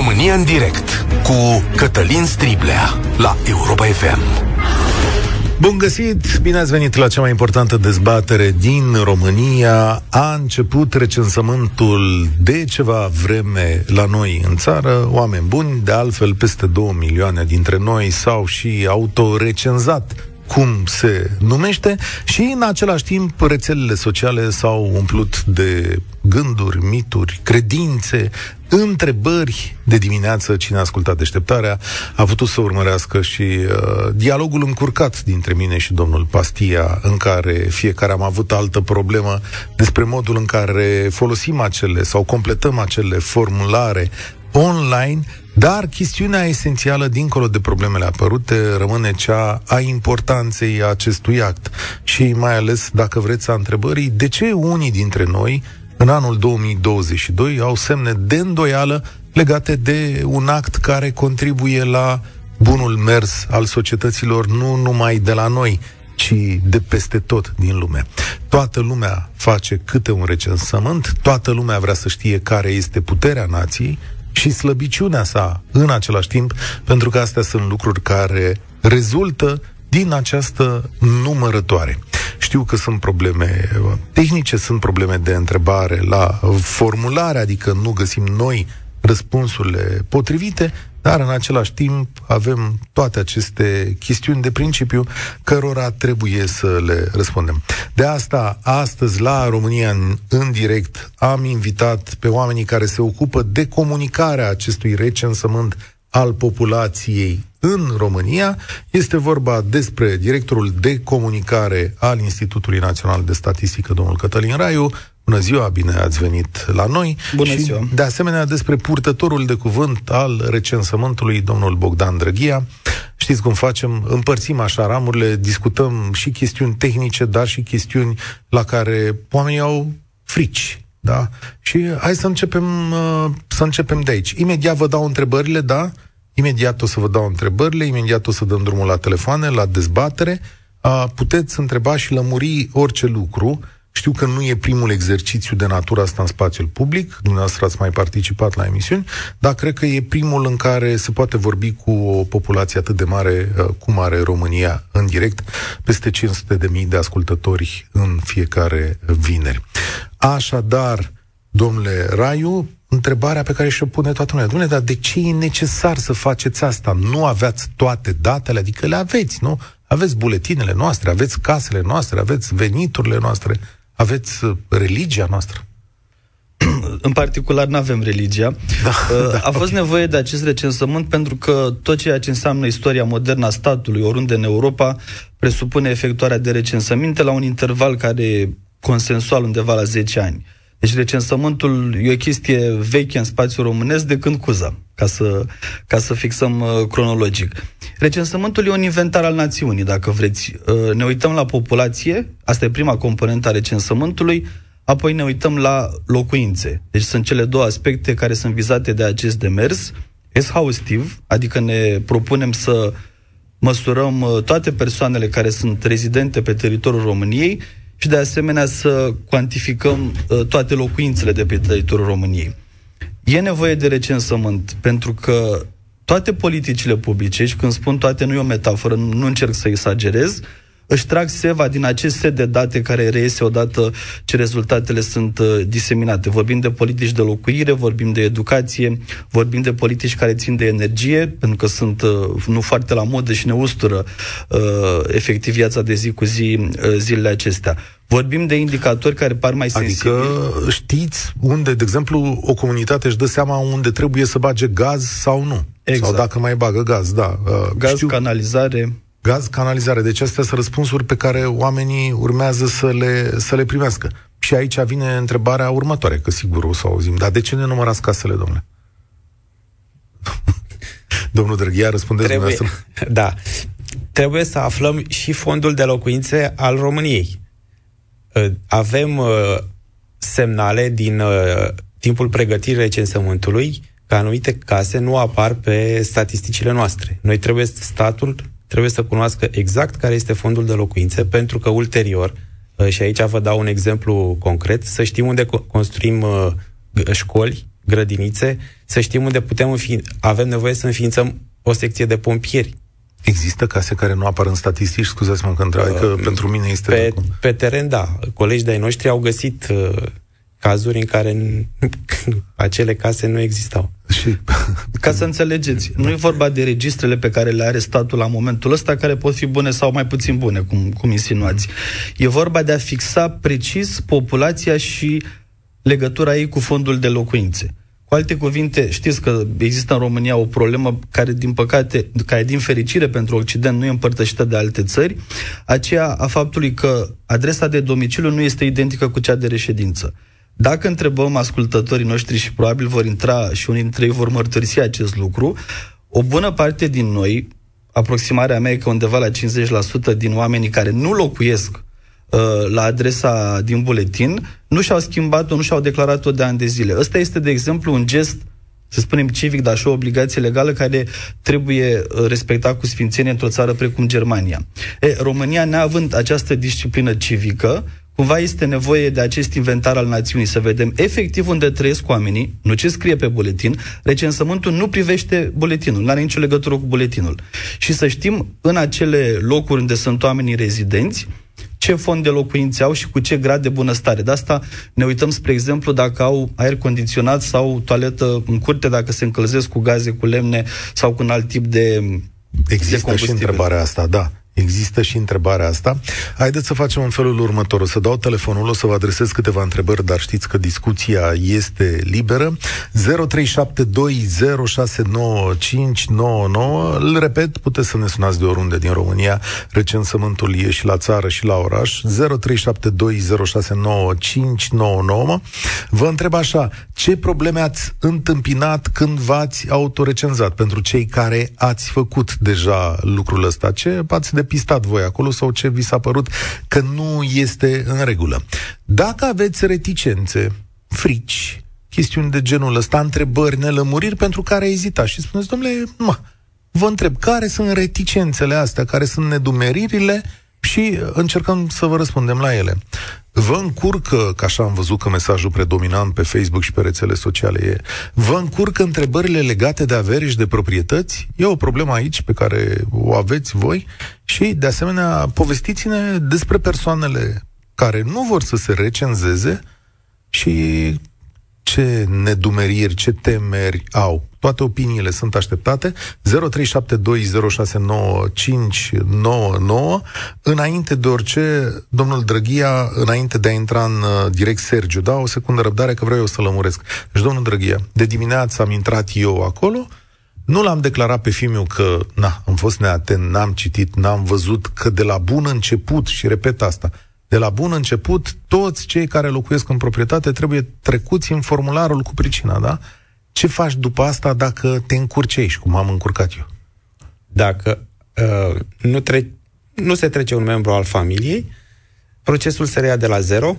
România în direct cu Cătălin Striblea la Europa FM. Bun găsit! Bine ați venit la cea mai importantă dezbatere din România. A început recensământul de ceva vreme la noi în țară. Oameni buni, de altfel peste 2 milioane dintre noi s-au și autorecenzat cum se numește și în același timp rețelele sociale s-au umplut de gânduri, mituri, credințe, întrebări de dimineață. Cine a ascultat deșteptarea a putut să urmărească și uh, dialogul încurcat dintre mine și domnul Pastia, în care fiecare am avut altă problemă despre modul în care folosim acele sau completăm acele formulare online dar chestiunea esențială, dincolo de problemele apărute, rămâne cea a importanței acestui act. Și mai ales, dacă vreți, a întrebării, de ce unii dintre noi, în anul 2022, au semne de îndoială legate de un act care contribuie la bunul mers al societăților, nu numai de la noi, ci de peste tot din lume. Toată lumea face câte un recensământ, toată lumea vrea să știe care este puterea nației, și slăbiciunea sa în același timp, pentru că astea sunt lucruri care rezultă din această numărătoare. Știu că sunt probleme tehnice, sunt probleme de întrebare la formulare, adică nu găsim noi răspunsurile potrivite, dar în același timp avem toate aceste chestiuni de principiu cărora trebuie să le răspundem. De asta, astăzi, la România în, în direct, am invitat pe oamenii care se ocupă de comunicarea acestui recensământ al populației în România. Este vorba despre directorul de comunicare al Institutului Național de Statistică, domnul Cătălin Raiu, Bună ziua, bine ați venit la noi. Bună și, ziua. de asemenea, despre purtătorul de cuvânt al recensământului, domnul Bogdan Drăghia. Știți cum facem? Împărțim așa ramurile, discutăm și chestiuni tehnice, dar și chestiuni la care oamenii au frici. Da? Și hai să începem, uh, să începem de aici. Imediat vă dau întrebările, da? Imediat o să vă dau întrebările, imediat o să dăm drumul la telefoane, la dezbatere. Uh, puteți întreba și lămuri orice lucru. Știu că nu e primul exercițiu de natură asta în spațiul public, dumneavoastră ați mai participat la emisiuni, dar cred că e primul în care se poate vorbi cu o populație atât de mare uh, cum are România în direct, peste 500 de mii de ascultători în fiecare vineri. Așadar, domnule Raiu, întrebarea pe care și-o pune toată lumea. Domnule, dar de ce e necesar să faceți asta? Nu aveați toate datele? Adică le aveți, nu? Aveți buletinele noastre, aveți casele noastre, aveți veniturile noastre. Aveți uh, religia noastră? în particular nu avem religia. Da, uh, da, a fost okay. nevoie de acest recensământ pentru că tot ceea ce înseamnă istoria modernă a statului, oriunde în Europa, presupune efectuarea de recensăminte la un interval care e consensual undeva la 10 ani. Deci recensământul e o chestie veche în spațiul românesc de când cuza, ca să, ca să fixăm uh, cronologic. Recensământul e un inventar al națiunii, dacă vreți. Uh, ne uităm la populație, asta e prima componentă a recensământului, apoi ne uităm la locuințe. Deci sunt cele două aspecte care sunt vizate de acest demers. Exhaustiv, adică ne propunem să măsurăm uh, toate persoanele care sunt rezidente pe teritoriul României și de asemenea să cuantificăm uh, toate locuințele de pe teritoriul României. E nevoie de recensământ pentru că toate politicile publice, și când spun toate nu e o metaforă, nu încerc să exagerez, își trag seva din acest set de date care reiese odată ce rezultatele sunt uh, diseminate. Vorbim de politici de locuire, vorbim de educație, vorbim de politici care țin de energie, pentru că sunt uh, nu foarte la modă și ne ustură uh, efectiv viața de zi cu zi uh, zilele acestea. Vorbim de indicatori care par mai sensibili. Adică știți unde, de exemplu, o comunitate își dă seama unde trebuie să bage gaz sau nu. Exact. Sau dacă mai bagă gaz, da. Uh, gaz, știu, canalizare. Gaz, canalizare. Deci astea sunt răspunsuri pe care oamenii urmează să le, să le primească. Și aici vine întrebarea următoare, că sigur o să auzim. Dar de ce ne numărați casele, domnule? Domnul Drăghia, răspundeți trebuie, Da. Trebuie să aflăm și fondul de locuințe al României. Uh, avem uh, semnale din uh, timpul pregătirii recensământului că anumite case nu apar pe statisticile noastre. Noi trebuie, statul trebuie să cunoască exact care este fondul de locuințe, pentru că ulterior, și aici vă dau un exemplu concret, să știm unde construim școli, grădinițe, să știm unde putem înfi- avem nevoie să înființăm o secție de pompieri. Există case care nu apar în statistici, scuzați-mă că întreb, adică uh, pentru mine este... Pe, pe teren, da. Colegi de-ai noștri au găsit uh, cazuri în care acele case nu existau. Și... Ca să înțelegeți, nu e vorba de registrele pe care le are statul la momentul ăsta, care pot fi bune sau mai puțin bune, cum, cum insinuați. E vorba de a fixa precis populația și legătura ei cu fondul de locuințe. Cu alte cuvinte, știți că există în România o problemă care, din păcate, care din fericire pentru Occident nu e împărtășită de alte țări, aceea a faptului că adresa de domiciliu nu este identică cu cea de reședință. Dacă întrebăm ascultătorii noștri și probabil vor intra și unii dintre ei vor mărturisi acest lucru, o bună parte din noi, aproximarea mea e că undeva la 50% din oamenii care nu locuiesc uh, la adresa din buletin, nu și-au schimbat-o, nu și-au declarat-o de ani de zile. Ăsta este, de exemplu, un gest să spunem civic, dar și o obligație legală care trebuie uh, respectat cu sfințenie într-o țară precum Germania. E, România, neavând această disciplină civică, cumva este nevoie de acest inventar al națiunii, să vedem efectiv unde trăiesc oamenii, nu ce scrie pe buletin, recensământul nu privește buletinul, nu are nicio legătură cu buletinul. Și să știm în acele locuri unde sunt oamenii rezidenți, ce fond de locuințe au și cu ce grad de bunăstare. De asta ne uităm, spre exemplu, dacă au aer condiționat sau toaletă în curte, dacă se încălzesc cu gaze, cu lemne sau cu un alt tip de Există de și întrebarea asta, da. Există și întrebarea asta. Haideți să facem în felul următor. O să dau telefonul, o să vă adresez câteva întrebări, dar știți că discuția este liberă. 0372069599. Îl repet, puteți să ne sunați de oriunde din România. Recensământul e și la țară și la oraș. 0372069599. Vă întreb așa, ce probleme ați întâmpinat când v-ați autorecenzat pentru cei care ați făcut deja lucrul ăsta? Ce ați de depistat voi acolo sau ce vi s-a părut că nu este în regulă. Dacă aveți reticențe, frici, chestiuni de genul ăsta, întrebări, nelămuriri pentru care ezitați și spuneți, domnule, ma, vă întreb, care sunt reticențele astea, care sunt nedumeririle și încercăm să vă răspundem la ele. Vă încurcă, că așa am văzut că mesajul predominant pe Facebook și pe rețele sociale e, vă încurcă întrebările legate de averi și de proprietăți? E o problemă aici pe care o aveți voi? Și, de asemenea, povestiți-ne despre persoanele care nu vor să se recenzeze și ce nedumeriri, ce temeri au. Toate opiniile sunt așteptate. 0372069599. Înainte de orice, domnul Drăghia, înainte de a intra în uh, direct Sergiu, da, o secundă răbdare că vreau eu să lămuresc. Deci, domnul Drăghia, de dimineață am intrat eu acolo, nu l-am declarat pe filmul că, na, am fost neatent, n-am citit, n-am văzut, că de la bun început, și repet asta, de la bun început, toți cei care locuiesc în proprietate trebuie trecuți în formularul cu pricina, da? Ce faci după asta dacă te încurci aici, cum am încurcat eu? Dacă uh, nu, tre- nu se trece un membru al familiei, procesul se reia de la zero,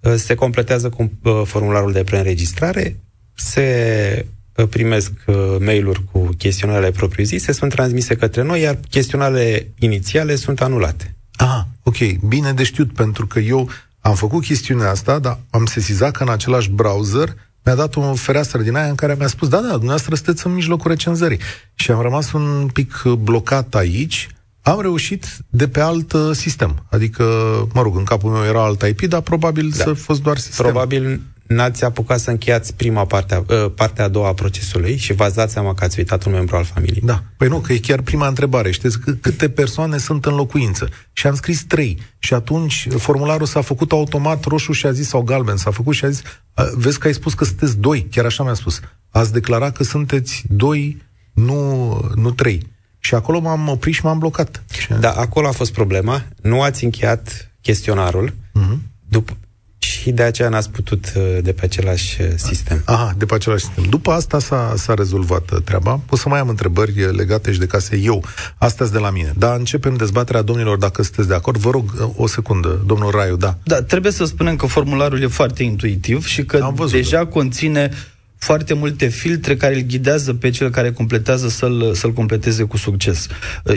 uh, se completează cu uh, formularul de preînregistrare, se uh, primesc uh, mail-uri cu chestionarele propriu-zise, sunt transmise către noi, iar chestionarele inițiale sunt anulate. Ah, ok, bine de știut, pentru că eu am făcut chestiunea asta, dar am sesizat că în același browser mi-a dat o fereastră din aia în care mi-a spus, da, da, dumneavoastră sunteți în mijlocul recenzării. Și am rămas un pic blocat aici, am reușit de pe alt uh, sistem. Adică, mă rog, în capul meu era alt IP, dar probabil da. să fost doar sistem. Probabil n-ați apucat să încheiați prima parte, uh, partea a doua a procesului și v-ați dat seama că ați uitat un membru al familiei. Da. Păi nu, că e chiar prima întrebare. Știți câte persoane sunt în locuință? Și am scris trei. Și atunci formularul s-a făcut automat roșu și a zis, sau galben, s-a făcut și a zis, vezi că ai spus că sunteți doi, chiar așa mi-a spus. Ați declarat că sunteți doi, nu, nu trei. Și acolo m-am oprit și m-am blocat. Da, acolo a fost problema. Nu ați încheiat chestionarul. Uh-huh. După, și de aceea n-ați putut uh, de pe același uh, sistem. Aha, de pe același sistem. După asta s-a, s-a rezolvat uh, treaba. O să mai am întrebări legate și de case eu. Astăzi de la mine. Dar începem dezbaterea domnilor, dacă sunteți de acord. Vă rog o secundă, domnul Raiu, da. Da, trebuie să spunem că formularul e foarte intuitiv și că deja da. conține foarte multe filtre care îl ghidează pe cel care completează să-l, să-l completeze cu succes.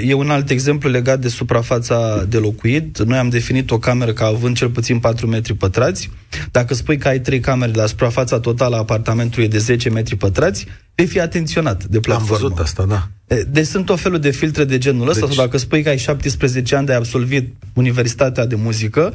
E un alt exemplu legat de suprafața de locuit. Noi am definit o cameră ca având cel puțin 4 metri pătrați. Dacă spui că ai 3 camere, la suprafața totală a apartamentului e de 10 metri pătrați, vei fi atenționat de platformă. Am văzut asta, da. Deci sunt o felul de filtre de genul ăsta, deci... sau dacă spui că ai 17 ani de ai absolvit Universitatea de Muzică,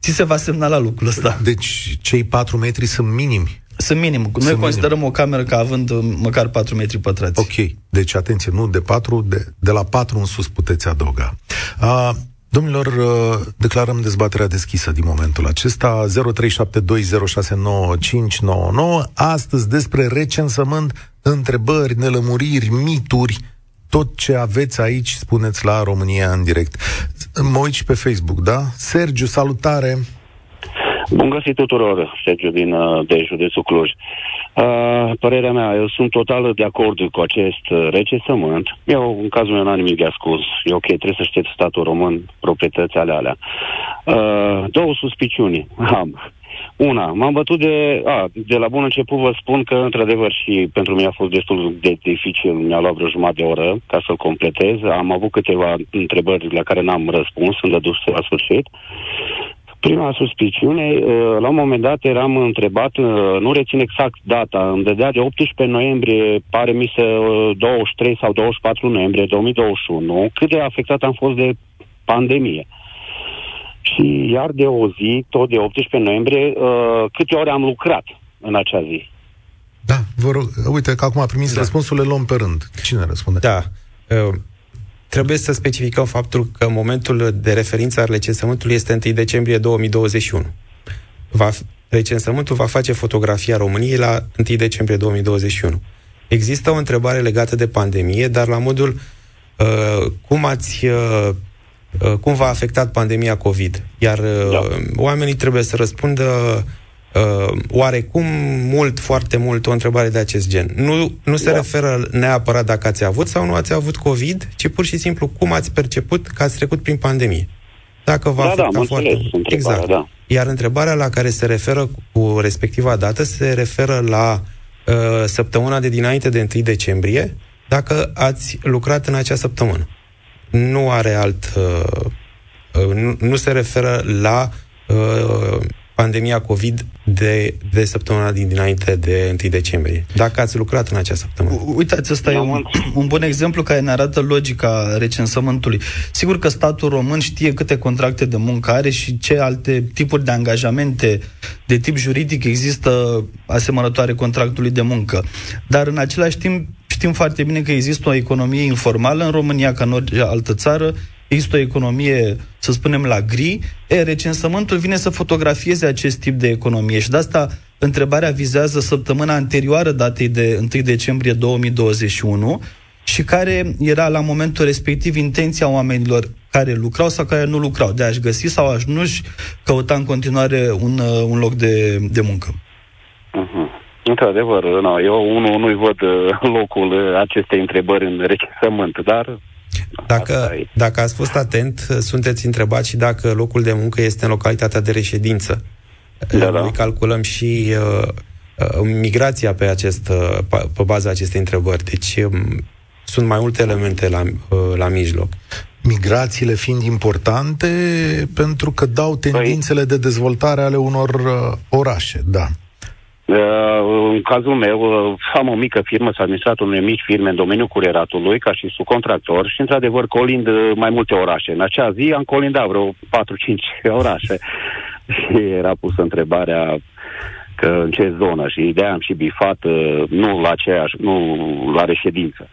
ți se va semnala lucrul ăsta. Deci cei 4 metri sunt minimi. Sunt minim. Noi sunt considerăm minim. o cameră ca având uh, măcar 4 metri pătrați. Ok. Deci, atenție, nu de 4, de, de la 4 în sus puteți adăuga. Uh, Domnilor, uh, declarăm dezbaterea deschisă din momentul acesta 0372069599 Astăzi despre recensământ, întrebări, nelămuriri, mituri tot ce aveți aici, spuneți la România în direct. Mă uit și pe Facebook, da? Sergiu, salutare! Bun găsit tuturor, Sergiu din uh, de județul Cluj. Uh, părerea mea, eu sunt total de acord cu acest uh, recesământ. Eu, în cazul meu, n-am nimic de ascuns. E ok, trebuie să știți statul român, proprietăți ale alea. Uh, două suspiciuni am. Una, m-am bătut de... A, de la bun început vă spun că, într-adevăr, și pentru mine a fost destul de dificil. Mi-a luat vreo jumătate de oră ca să-l completez. Am avut câteva întrebări la care n-am răspuns, sunt dus la sfârșit. Prima suspiciune, uh, la un moment dat eram întrebat, uh, nu rețin exact data, îmi dădea de 18 noiembrie, pare mi să 23 uh, sau 24 noiembrie 2021, cât de afectat am fost de pandemie. Și iar de o zi, tot de 18 noiembrie, câte ore am lucrat în acea zi. Da, vă rog, uite că acum primiți da. răspunsul, le luăm pe rând. Cine răspunde? Da. Trebuie să specificăm faptul că momentul de referință al recensământului este 1 decembrie 2021. Va, recensământul va face fotografia României la 1 decembrie 2021. Există o întrebare legată de pandemie, dar la modul uh, cum ați uh, uh, cum v-a afectat pandemia COVID. Iar uh, da. oamenii trebuie să răspundă uh, oarecum mult, foarte mult o întrebare de acest gen. Nu, nu se da. referă neapărat dacă ați avut sau nu ați avut COVID, ci pur și simplu cum ați perceput că ați trecut prin pandemie. Dacă v-a da, da, foarte mult. Exact. Da. Iar întrebarea la care se referă cu respectiva dată se referă la uh, săptămâna de dinainte de 1 decembrie, dacă ați lucrat în acea săptămână. Nu are alt... Uh, uh, nu, nu se referă la uh, pandemia COVID de, de săptămâna din dinainte de 1 decembrie. Dacă ați lucrat în acea săptămână. Uitați, ăsta e un, un bun exemplu care ne arată logica recensământului. Sigur că statul român știe câte contracte de muncă are și ce alte tipuri de angajamente de tip juridic există asemănătoare contractului de muncă. Dar în același timp știm foarte bine că există o economie informală în România ca în orice altă țară există o economie, să spunem, la gri, e, recensământul vine să fotografieze acest tip de economie și de asta întrebarea vizează săptămâna anterioară datei de 1 decembrie 2021 și care era la momentul respectiv intenția oamenilor care lucrau sau care nu lucrau, de a-și găsi sau a-și nu-și căuta în continuare un, uh, un loc de, de muncă. Uh-huh. Într-adevăr, no, eu unul nu-i văd uh, locul uh, acestei întrebări în recensământ, dar dacă, dacă ați fost atent, sunteți întrebat și dacă locul de muncă este în localitatea de reședință. Da, da. Noi calculăm și uh, uh, migrația pe, acest, uh, pe baza acestei întrebări. Deci um, sunt mai multe elemente la, uh, la mijloc. Migrațiile fiind importante pentru că dau păi- tendințele de dezvoltare ale unor uh, orașe, da. Uh, în cazul meu, uh, am o mică firmă, s-a administrat unei mici firme în domeniul curieratului, ca și subcontractor, și într-adevăr colind uh, mai multe orașe. În acea zi am colindat vreo 4-5 orașe. și era pusă întrebarea că în ce zonă și de am și bifat, nu la aceeași, nu la reședință.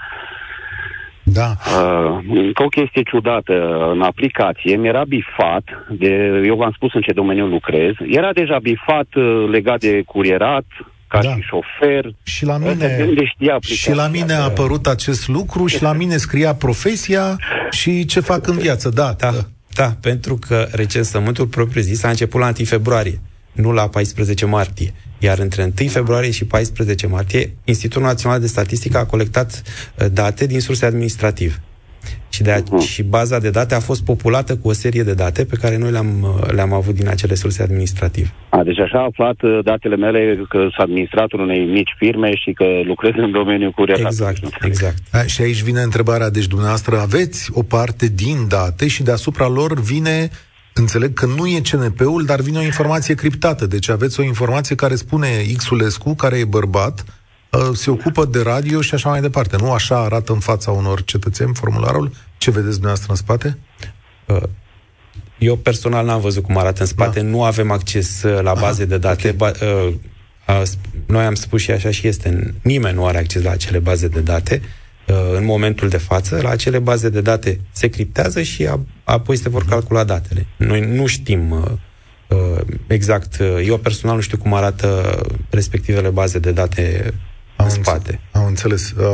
Da. Uh, încă o chestie ciudată, în aplicație mi-era bifat, de, eu v-am spus în ce domeniu lucrez, era deja bifat uh, legat de curierat, ca da. și șofer. Și la mine, știa și la mine a apărut acest lucru și la mine scria profesia și ce fac în viață, da. Da, da pentru că recensământul propriu-zis a început la 1 februarie, nu la 14 martie. Iar între 1 februarie și 14 martie, Institutul Național de Statistică a colectat uh, date din surse administrative. Și, de a, uh-huh. și baza de date a fost populată cu o serie de date pe care noi le-am, le-am avut din acele surse administrative. A, deci așa a aflat uh, datele mele că sunt administrator unei mici firme și că lucrez în domeniul cu Exact, exact. A, și aici vine întrebarea, deci dumneavoastră aveți o parte din date și deasupra lor vine Înțeleg că nu e CNP-ul, dar vine o informație criptată. Deci aveți o informație care spune Xulescu, care e bărbat, uh, se ocupă de radio și așa mai departe. Nu așa arată în fața unor cetățeni formularul? Ce vedeți dumneavoastră în spate? Uh, eu personal n-am văzut cum arată în spate, da. nu avem acces uh, la baze Aha, de date. Okay. Ba, noi am spus și așa și este, nimeni nu are acces la acele baze de date. Uh, în momentul de față, la acele baze de date se criptează și apoi se vor calcula datele. Noi nu știm uh, uh, exact, eu personal nu știu cum arată respectivele baze de date am în spate. Am înțeles. Uh,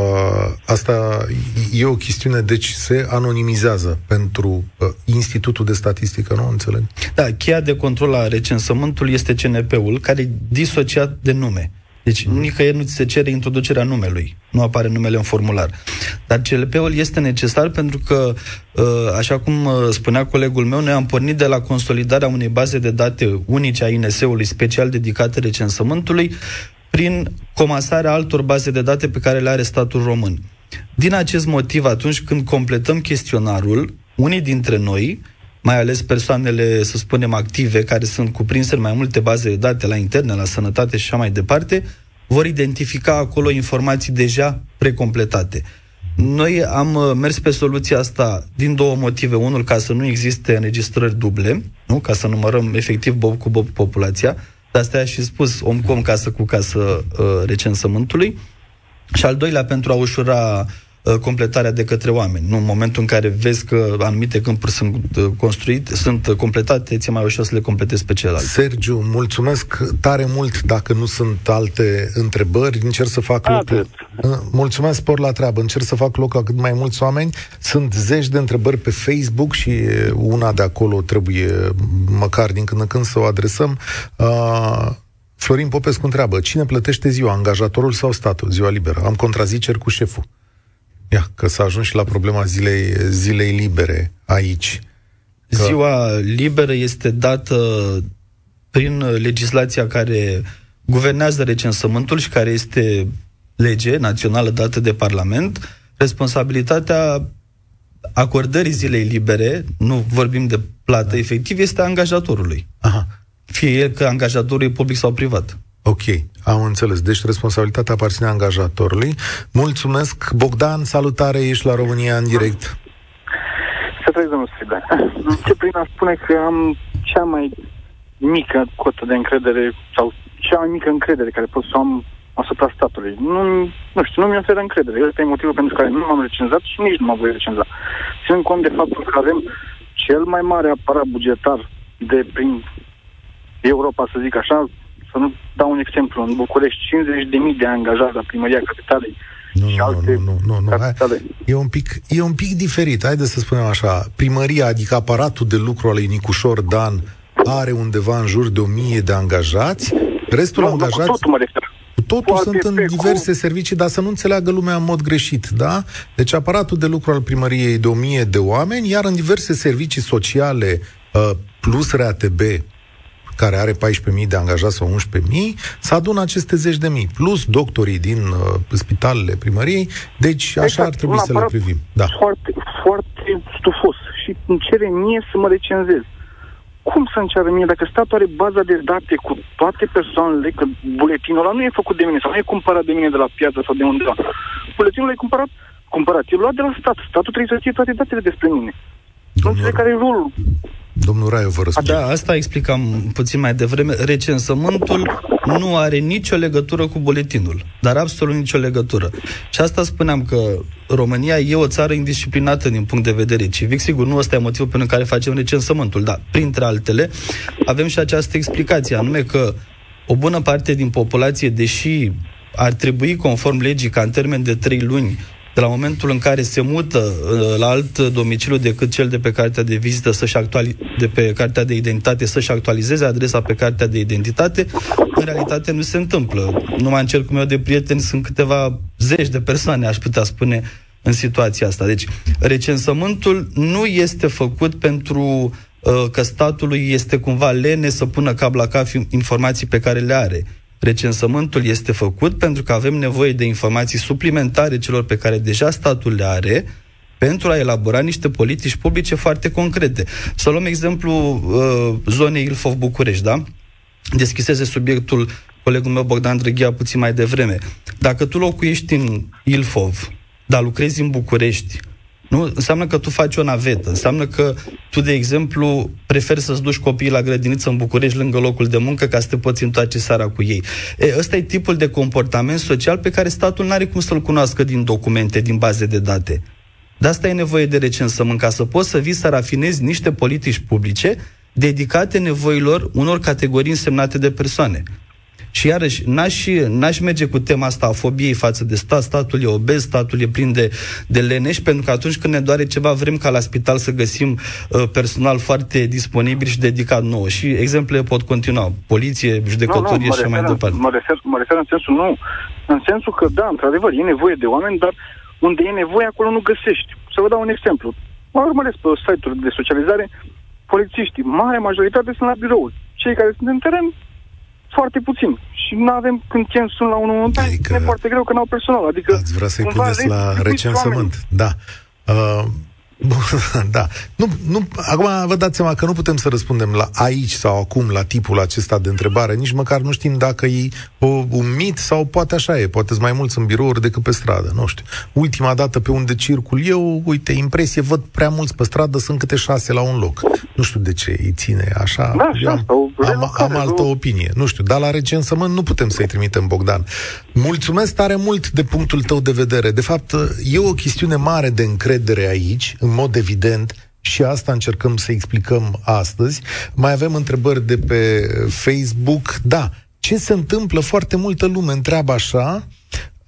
asta e o chestiune, deci se anonimizează pentru uh, Institutul de Statistică, nu înțeleg? Da, cheia de control a recensământului este CNP-ul, care e disociat de nume. Deci mm. nicăieri nu ți se cere introducerea numelui. Nu apare numele în formular. Dar CLP-ul este necesar pentru că, ă, așa cum ă, spunea colegul meu, noi am pornit de la consolidarea unei baze de date unice a INS-ului special dedicate recensământului prin comasarea altor baze de date pe care le are statul român. Din acest motiv, atunci când completăm chestionarul, unii dintre noi mai ales persoanele, să spunem, active, care sunt cuprinse în mai multe baze de date la interne, la sănătate și așa mai departe, vor identifica acolo informații deja precompletate. Noi am uh, mers pe soluția asta din două motive. Unul, ca să nu existe înregistrări duble, nu? ca să numărăm efectiv bob cu bob populația, de asta și spus om cu om, casă cu casă uh, recensământului. Și al doilea, pentru a ușura Uh, completarea de către oameni. Nu în momentul în care vezi că anumite câmpuri sunt uh, construite, sunt completate, ți-e mai ușor să le completezi pe celălalt. Sergiu, mulțumesc tare mult dacă nu sunt alte întrebări. Încerc să fac Atât. loc. Uh, mulțumesc, por la treabă. Încerc să fac loc la cât mai mulți oameni. Sunt zeci de întrebări pe Facebook și una de acolo trebuie măcar din când în când să o adresăm. Uh, Florin Popescu întreabă, cine plătește ziua, angajatorul sau statul, ziua liberă? Am contraziceri cu șeful. Ia, că s-a ajuns și la problema zilei, zilei libere aici. Că... Ziua liberă este dată prin legislația care guvernează recensământul și care este lege națională dată de Parlament. Responsabilitatea acordării zilei libere, nu vorbim de plată da. efectiv, este a angajatorului. Aha. Fie el că angajatorul e public sau privat. Ok, am înțeles. Deci responsabilitatea aparține angajatorului. Mulțumesc. Bogdan, salutare, ești la România în direct. Să trăiesc, domnul Striblea. Ce prin a spune că am cea mai mică cotă de încredere sau cea mai mică încredere care pot să am asupra statului. Nu, nu știu, nu mi oferă încredere. Este motivul pentru care nu m-am recenzat și nici nu mă voi recenza. Ținând cont de faptul că avem cel mai mare aparat bugetar de prin Europa, să zic așa, să nu dau un exemplu, în București 50.000 de angajați la primăria capitalei nu, și nu, alte nu, nu, nu, nu. capitale. E un, pic, e un pic diferit, haideți să spunem așa. Primăria, adică aparatul de lucru al lui Nicușor Dan, are undeva în jur de 1000 de angajați, restul nu, angajați... Nu, totul mă refer. Totul sunt în diverse cu... servicii, dar să nu înțeleagă lumea în mod greșit, da? Deci aparatul de lucru al primăriei de 1000 de oameni, iar în diverse servicii sociale, uh, plus RATB, care are 14.000 de angajați sau 11.000, să adună aceste zeci de mii, plus doctorii din uh, spitalele primăriei, deci așa exact, ar trebui să le privim. Da. Foarte, foarte stufos și îmi cere mie să mă recenzez. Cum să-mi ceară mie dacă statul are baza de date cu toate persoanele, că buletinul ăla nu e făcut de mine sau nu e cumpărat de mine de la piață sau de undeva. Buletinul e cumpărat, cumpărat, e luat de la stat. Statul trebuie să știe toate datele despre mine. Domnul... Nu înțeleg care e rolul Domnul Raiu vă răspunde. Da, asta explicam puțin mai devreme. Recensământul nu are nicio legătură cu buletinul, dar absolut nicio legătură. Și asta spuneam că România e o țară indisciplinată din punct de vedere civic. Sigur, nu ăsta e motivul pentru care facem recensământul, dar, printre altele, avem și această explicație, anume că o bună parte din populație, deși ar trebui, conform legii, ca în termen de trei luni de la momentul în care se mută uh, la alt domiciliu decât cel de pe cartea de vizită să-și actuali- de pe cartea de identitate să-și actualizeze adresa pe cartea de identitate, în realitate nu se întâmplă. Numai în cercul meu de prieteni sunt câteva zeci de persoane, aș putea spune, în situația asta. Deci, recensământul nu este făcut pentru uh, că statului este cumva lene să pună cap la cap informații pe care le are. Recensământul este făcut pentru că avem nevoie de informații suplimentare celor pe care deja statul le are, pentru a elabora niște politici publice foarte concrete. Să luăm exemplu uh, zonei Ilfov București, da? Deschiseze subiectul colegul meu Bogdan Drăghia puțin mai devreme. Dacă tu locuiești în Ilfov, dar lucrezi în București, nu? Înseamnă că tu faci o navetă. Înseamnă că tu, de exemplu, preferi să-ți duci copiii la grădiniță în București lângă locul de muncă ca să te poți întoarce seara cu ei. E, ăsta e tipul de comportament social pe care statul nu are cum să-l cunoască din documente, din baze de date. De asta e nevoie de recensământ, ca să poți să vii să rafinezi niște politici publice dedicate nevoilor unor categorii însemnate de persoane. Și iarăși, n-aș, n-aș merge cu tema asta a fobiei față de stat, statul e obez, statul e plin de, de leneși, pentru că atunci când ne doare ceva, vrem ca la spital să găsim uh, personal foarte disponibil și dedicat nou. Și exemplele pot continua. Poliție, judecătorie nu, nu, și mai departe. Mă refer, mă refer în sensul nu. În sensul că, da, într-adevăr, e nevoie de oameni, dar unde e nevoie, acolo nu găsești. Să vă dau un exemplu. Mă urmăresc pe site-uri de socializare, polițiștii, mare majoritate sunt la birouri. Cei care sunt în teren, foarte puțin. Și nu avem, când chem sunt la unul, adică, e foarte greu că n-au personal. Adică, ați vrea să-i puneți la recensământ. Da. Uh, da. Nu, nu, acum vă dați seama că nu putem să răspundem la aici sau acum la tipul acesta de întrebare, nici măcar nu știm dacă e o, un mit sau poate așa e, poate mai mulți în birouri decât pe stradă, nu știu. Ultima dată pe unde circul eu, uite, impresie, văd prea mulți pe stradă, sunt câte șase la un loc. Nu știu de ce îi ține așa. Da, eu am, am, am altă opinie. Nu știu, dar la recensământ nu putem să-i trimitem, Bogdan. Mulțumesc tare mult de punctul tău de vedere. De fapt, e o chestiune mare de încredere aici, în mod evident, și asta încercăm să explicăm astăzi. Mai avem întrebări de pe Facebook. Da, ce se întâmplă? Foarte multă lume întreabă așa,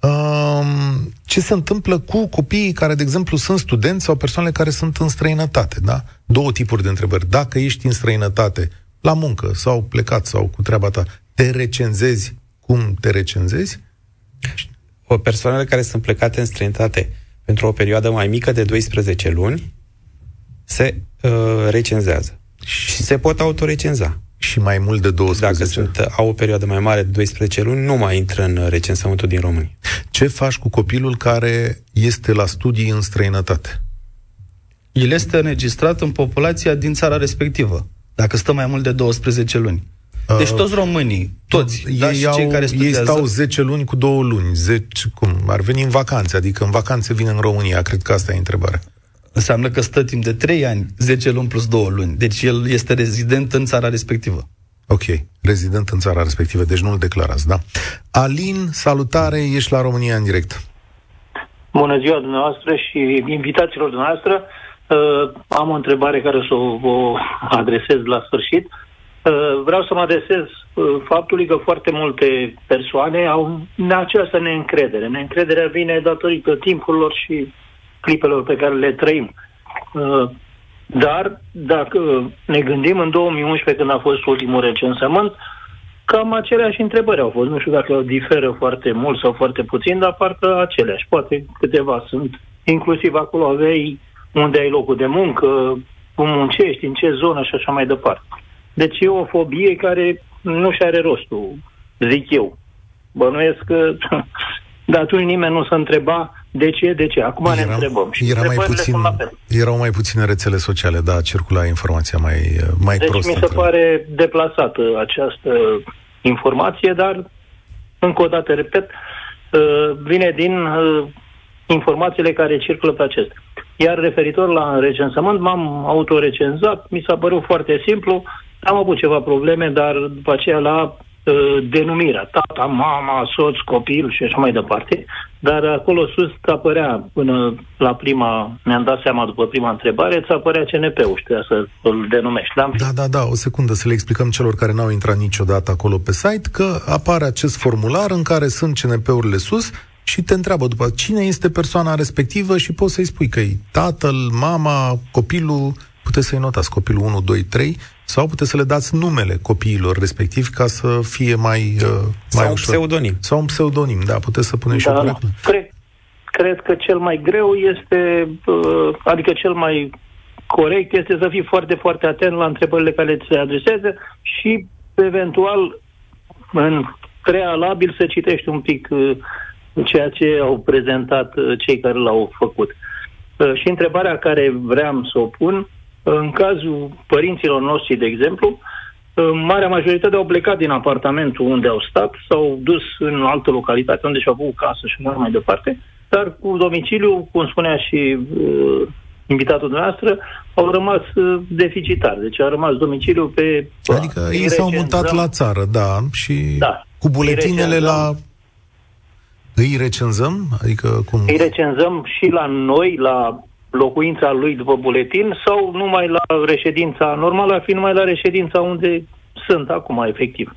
um, ce se întâmplă cu copiii care, de exemplu, sunt studenți sau persoanele care sunt în străinătate, da? Două tipuri de întrebări. Dacă ești în străinătate, la muncă sau plecat sau cu treaba ta, te recenzezi cum te recenzezi? O persoanele care sunt plecate în străinătate pentru o perioadă mai mică de 12 luni se uh, recenzează. Și se pot autorecenza. Și mai mult de 12. Dacă sunt, au o perioadă mai mare de 12 luni, nu mai intră în recensământul din România. Ce faci cu copilul care este la studii în străinătate? El este înregistrat în populația din țara respectivă, dacă stă mai mult de 12 luni. Deci uh, toți românii, toți, ei, da, și cei care studiază... Ei stau 10 luni cu două luni, 10, cum, ar veni în vacanțe, adică în vacanțe vin în România, cred că asta e întrebarea. Înseamnă că stă timp de 3 ani, 10 luni plus 2 luni. Deci el este rezident în țara respectivă. Ok, rezident în țara respectivă, deci nu-l declarați, da? Alin, salutare, ești la România în direct. Bună ziua dumneavoastră și invitațiilor dumneavoastră. Uh, am o întrebare care să o, o adresez la sfârșit. Uh, vreau să mă adresez uh, faptului că foarte multe persoane au această neîncredere. Neîncrederea vine datorită timpurilor și clipelor pe care le trăim. Uh, dar, dacă ne gândim în 2011, când a fost ultimul recensământ, cam aceleași întrebări au fost. Nu știu dacă diferă foarte mult sau foarte puțin, dar parcă aceleași. Poate câteva sunt. Inclusiv acolo aveai unde ai locul de muncă, cum muncești, în ce zonă și așa mai departe. Deci e o fobie care nu și are rostul, zic eu. Bănuiesc că de atunci nimeni nu se întreba de ce, de ce. Acum era, ne întrebăm. Și era mai puțin, erau mai puține rețele sociale, da, circula informația mai, mai deci prost. mi se pare deplasată această informație, dar, încă o dată, repet, uh, vine din uh, informațiile care circulă pe acestea. Iar referitor la recensământ, m-am autorecenzat, mi s-a părut foarte simplu, am avut ceva probleme, dar după aceea la uh, denumirea, tata, mama, soț, copil și așa mai departe, dar acolo sus apărea, până la prima, ne-am dat seama după prima întrebare, îți apărea CNP-ul și să îl denumești. Da? da, da, da, o secundă să le explicăm celor care n-au intrat niciodată acolo pe site că apare acest formular în care sunt CNP-urile sus și te întreabă după cine este persoana respectivă și poți să-i spui că e tatăl, mama, copilul, puteți să-i notați copilul 1, 2, 3 sau puteți să le dați numele copiilor respectiv ca să fie mai, uh, mai sau ușor. un pseudonim. Sau un pseudonim, da, puteți să puneți da, și o cred, cred că cel mai greu este, uh, adică cel mai corect este să fii foarte, foarte atent la întrebările care ți se adresează și eventual în prealabil să citești un pic uh, ceea ce au prezentat uh, cei care l-au făcut. Uh, și întrebarea care vreau să o pun, în cazul părinților noștri, de exemplu, marea majoritate au plecat din apartamentul unde au stat, s-au dus în altă localitate unde și-au avut casă și mai departe, dar cu domiciliu, cum spunea și uh, invitatul dumneavoastră, au rămas uh, deficitari. Deci a rămas domiciliul pe... Adică ei s-au mutat la țară, da, și da, cu buletinele la... Îi recenzăm? Adică cum? Îi recenzăm și la noi, la locuința lui după buletin sau numai la reședința normală, ar fi numai la reședința unde sunt acum, efectiv.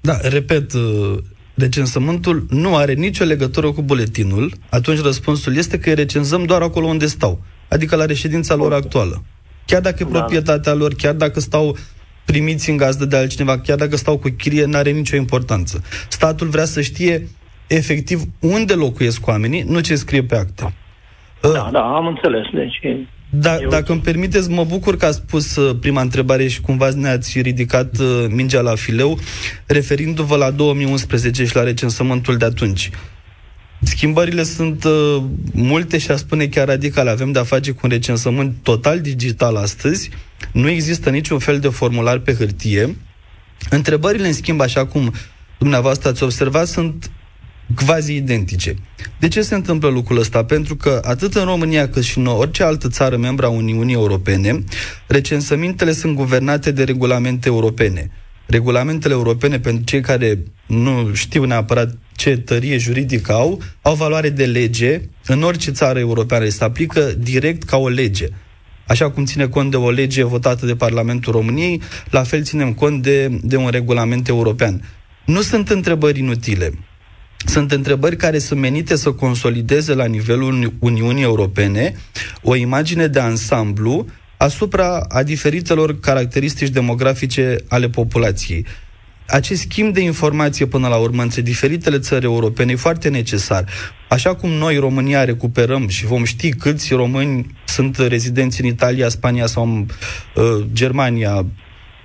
Da, repet, uh, recensământul nu are nicio legătură cu buletinul, atunci răspunsul este că îi recenzăm doar acolo unde stau, adică la reședința lor actuală. Chiar dacă e da. proprietatea lor, chiar dacă stau primiți în gazdă de altcineva, chiar dacă stau cu chirie, nu are nicio importanță. Statul vrea să știe efectiv unde locuiesc oamenii, nu ce scrie pe acte. Da, da, am înțeles. Deci, da, eu... Dacă îmi permiteți, mă bucur că ați spus uh, prima întrebare și cumva ne-ați ridicat uh, mingea la fileu, referindu-vă la 2011 și la recensământul de atunci. Schimbările sunt uh, multe și a spune chiar radicale. Avem de-a face cu un recensământ total digital astăzi. Nu există niciun fel de formular pe hârtie. Întrebările, în schimb, așa cum dumneavoastră ați observat, sunt quasi identice. De ce se întâmplă lucrul ăsta? Pentru că atât în România cât și în orice altă țară membra Uniunii Europene, recensămintele sunt guvernate de regulamente europene. Regulamentele europene, pentru cei care nu știu neapărat ce tărie juridică au, au valoare de lege. În orice țară europeană se aplică direct ca o lege. Așa cum ține cont de o lege votată de Parlamentul României, la fel ținem cont de, de un regulament european. Nu sunt întrebări inutile. Sunt întrebări care sunt menite să consolideze la nivelul Uniunii Europene o imagine de ansamblu asupra a diferitelor caracteristici demografice ale populației. Acest schimb de informație până la urmă între diferitele țări europene e foarte necesar. Așa cum noi, România, recuperăm și vom ști câți români sunt rezidenți în Italia, Spania sau în uh, Germania,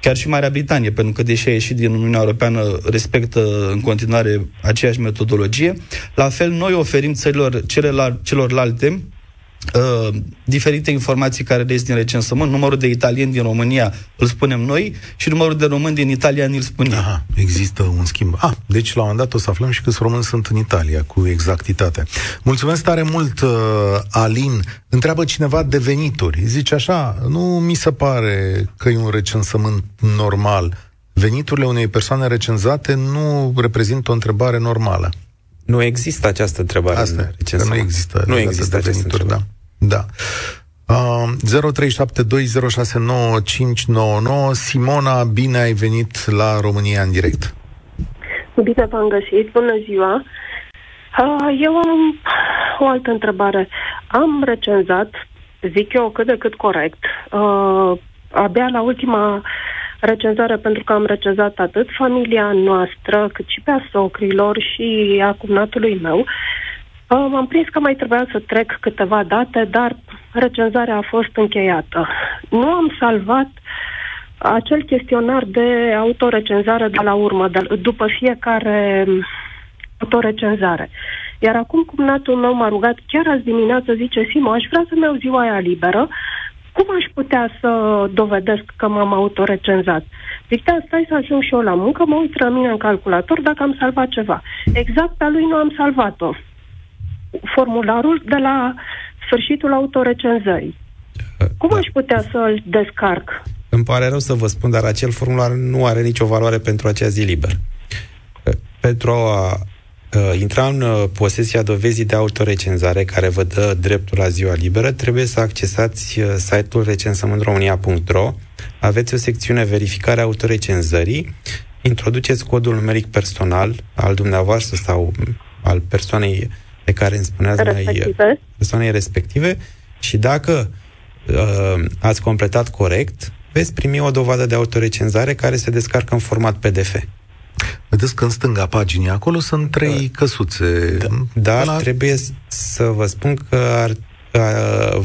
chiar și Marea Britanie, pentru că deși a ieșit din Uniunea Europeană, respectă în continuare aceeași metodologie. La fel, noi oferim țărilor celorlalte uh, diferite informații care reies din recensământ. Numărul de italieni din România îl spunem noi și numărul de români din Italia îl spune. Aha, există un schimb. Ah, deci la un moment dat o să aflăm și câți români sunt în Italia, cu exactitate. Mulțumesc tare mult, uh, Alin. Întreabă cineva de venituri. Zice așa, nu mi se pare că e un recensământ normal. Veniturile unei persoane recenzate nu reprezintă o întrebare normală. Nu există această întrebare Asta în că nu există. Nu există de venituri, da. Da. Uh, 0372069599 Simona, bine ai venit la România în direct. Bine v-am găsit, bună ziua. Uh, eu am o altă întrebare. Am recenzat, zic eu, cât de cât corect, uh, abia la ultima recenzare pentru că am recenzat atât familia noastră, cât și pe a socrilor și a cumnatului meu. Uh, m-am prins că mai trebuia să trec câteva date, dar recenzarea a fost încheiată. Nu am salvat acel chestionar de autorecenzare de la urmă, de, după fiecare autorecenzare. Iar acum cumnatul meu m-a rugat chiar azi dimineață, zice, Simo, aș vrea să-mi iau ziua aia liberă cum aș putea să dovedesc că m-am autorecenzat? Zic, da, stai să ajung și eu la muncă, mă uit la mine în calculator dacă am salvat ceva. Exact pe lui nu am salvat-o. Formularul de la sfârșitul autorecenzării. Cum da. aș putea să-l descarc? Îmi pare rău să vă spun, dar acel formular nu are nicio valoare pentru acea zi liber. Pentru a uh, intra în uh, posesia dovezii de autorecenzare care vă dă dreptul la ziua liberă, trebuie să accesați uh, site-ul recensământromânia.ro aveți o secțiune verificare autorecenzării, introduceți codul numeric personal al dumneavoastră sau al persoanei pe care îmi spuneați respective. mai persoanei respective și dacă uh, ați completat corect, veți primi o dovadă de autorecenzare care se descarcă în format PDF. Vedeți că în stânga paginii acolo sunt trei da. căsuțe. Da, dar la... trebuie să vă spun că ar, că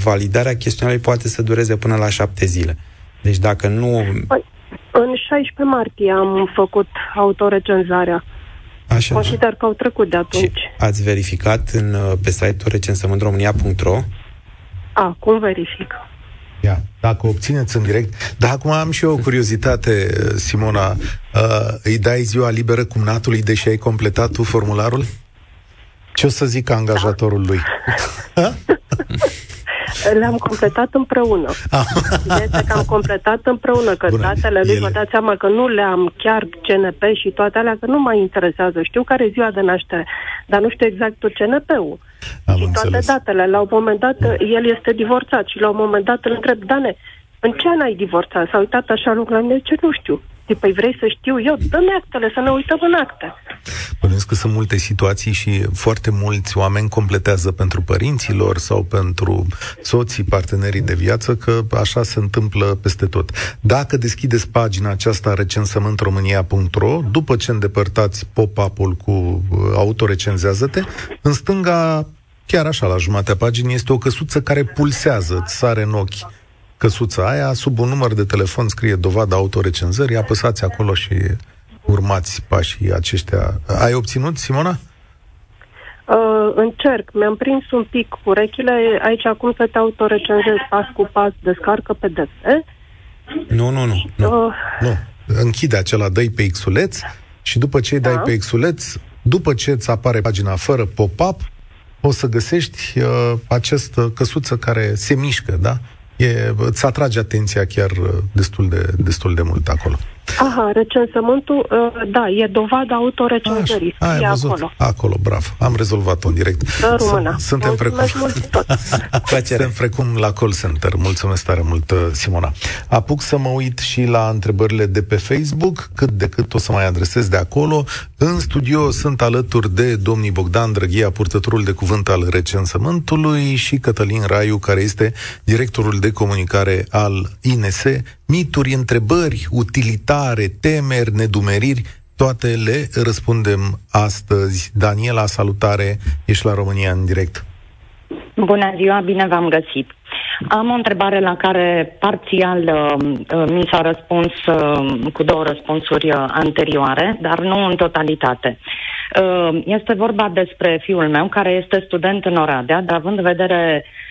validarea chestionarului poate să dureze până la șapte zile. Deci dacă nu... Păi, în 16 martie am făcut autorecenzarea. Așa. Consider că au trecut de atunci. Și ați verificat în, pe site-ul recensământromânia.ro? Acum verific. Ia, dacă obțineți în direct. Dar acum am și eu o curiozitate, Simona. Uh, îi dai ziua liberă cumnatului, deși ai completat tu formularul? Ce o să zic angajatorul lui? Le-am completat împreună. Ah. Este că am completat împreună, că Bună. datele lui, vă dați seama că nu le-am chiar CNP și toate alea, că nu mă interesează. Știu care e ziua de naștere, dar nu știu exact CNP-ul. Am și înțeles. toate datele. La un moment dat, el este divorțat și la un moment dat îl întreb, Dane, în ce an ai divorțat? S-a uitat așa lucrurile, la mine, ce nu știu. Păi vrei să știu eu? Dă-mi actele, să ne uităm în acte. Bănuiesc că sunt multe situații și foarte mulți oameni completează pentru părinților sau pentru soții, partenerii de viață, că așa se întâmplă peste tot. Dacă deschideți pagina aceasta recensământromânia.ro, după ce îndepărtați pop-up-ul cu uh, autorecenzează-te, în stânga chiar așa, la jumatea paginii, este o căsuță care pulsează, îți sare în ochi căsuța aia, sub un număr de telefon scrie dovada autorecenzării, apăsați acolo și urmați pașii aceștia. Ai obținut, Simona? Uh, încerc. Mi-am prins un pic urechile. Aici acum să te autorecenzezi pas cu pas, descarcă PDF. Nu, nu, nu. Nu. Uh. nu. Închide acela, dă pe Xuleț și după ce îi dai da. pe Xuleț, după ce îți apare pagina fără pop-up, o să găsești uh, această căsuță care se mișcă, da? e, îți atrage atenția chiar uh, destul de, destul de mult acolo. Aha, recensământul, uh, da, e dovada autorecenzării. Așa, ai văzut? Acolo. acolo, bravo. Am rezolvat-o în direct. Româna. Suntem precum... mult tot. Suntem precum la call center. Mulțumesc tare mult, uh, Simona. Apuc să mă uit și la întrebările de pe Facebook, cât de cât o să mai adresez de acolo. În studio sunt alături de domnii Bogdan Drăghia, purtătorul de cuvânt al recensământului și Cătălin Raiu, care este directorul de comunicare al INS mituri, întrebări, utilitare, temeri, nedumeriri, toate le răspundem astăzi. Daniela, salutare, ești la România în direct. Bună ziua, bine v-am găsit. Am o întrebare la care parțial uh, uh mi s-a răspuns uh, cu două răspunsuri uh, anterioare, dar nu în totalitate. Uh, este vorba despre fiul meu care este student în Oradea, dar având în vedere Uh,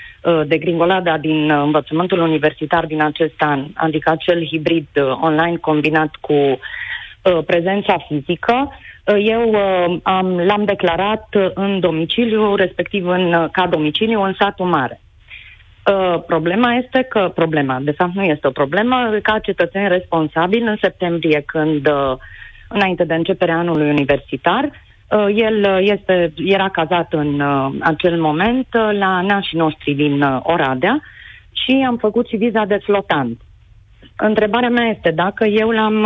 de gringolada din uh, învățământul universitar din acest an, adică acel hibrid uh, online combinat cu prezența fizică, eu am, l-am declarat în domiciliu, respectiv în, ca domiciliu în satul mare. problema este că, problema, de fapt nu este o problemă, ca cetățeni responsabili în septembrie, când, înainte de începerea anului universitar, Uh, el uh, este, era cazat în uh, acel moment la nașii noștri din Oradea și am făcut și viza de flotant. Întrebarea mea este dacă eu l-am,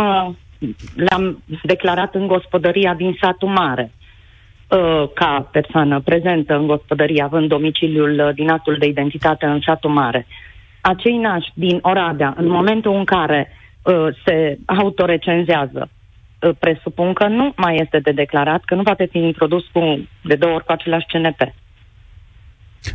l-am declarat în gospodăria din satul mare ca persoană prezentă în gospodărie, având domiciliul din actul de identitate în satul mare. Acei nași din Oradea, în momentul în care uh, se autorecenzează, presupun că nu mai este de declarat, că nu poate fi introdus cu, de două ori cu același CNP.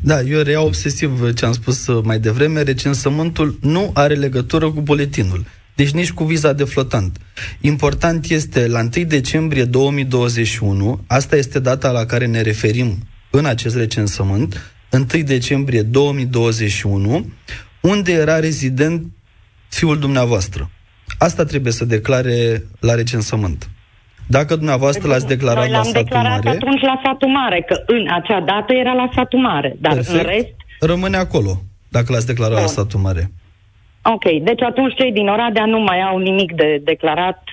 Da, eu reiau obsesiv ce am spus uh, mai devreme, recensământul nu are legătură cu buletinul. Deci nici cu viza de flotant. Important este la 1 decembrie 2021, asta este data la care ne referim în acest recensământ, 1 decembrie 2021, unde era rezident fiul dumneavoastră. Asta trebuie să declare la recensământ. Dacă dumneavoastră l-ați declarat Noi la satul declarat mare... atunci la satul mare, că în acea dată era la satul mare, dar Perfect. în rest... Rămâne acolo, dacă l-ați declarat Bun. la satul mare. Ok, deci atunci cei din Oradea nu mai au nimic de declarat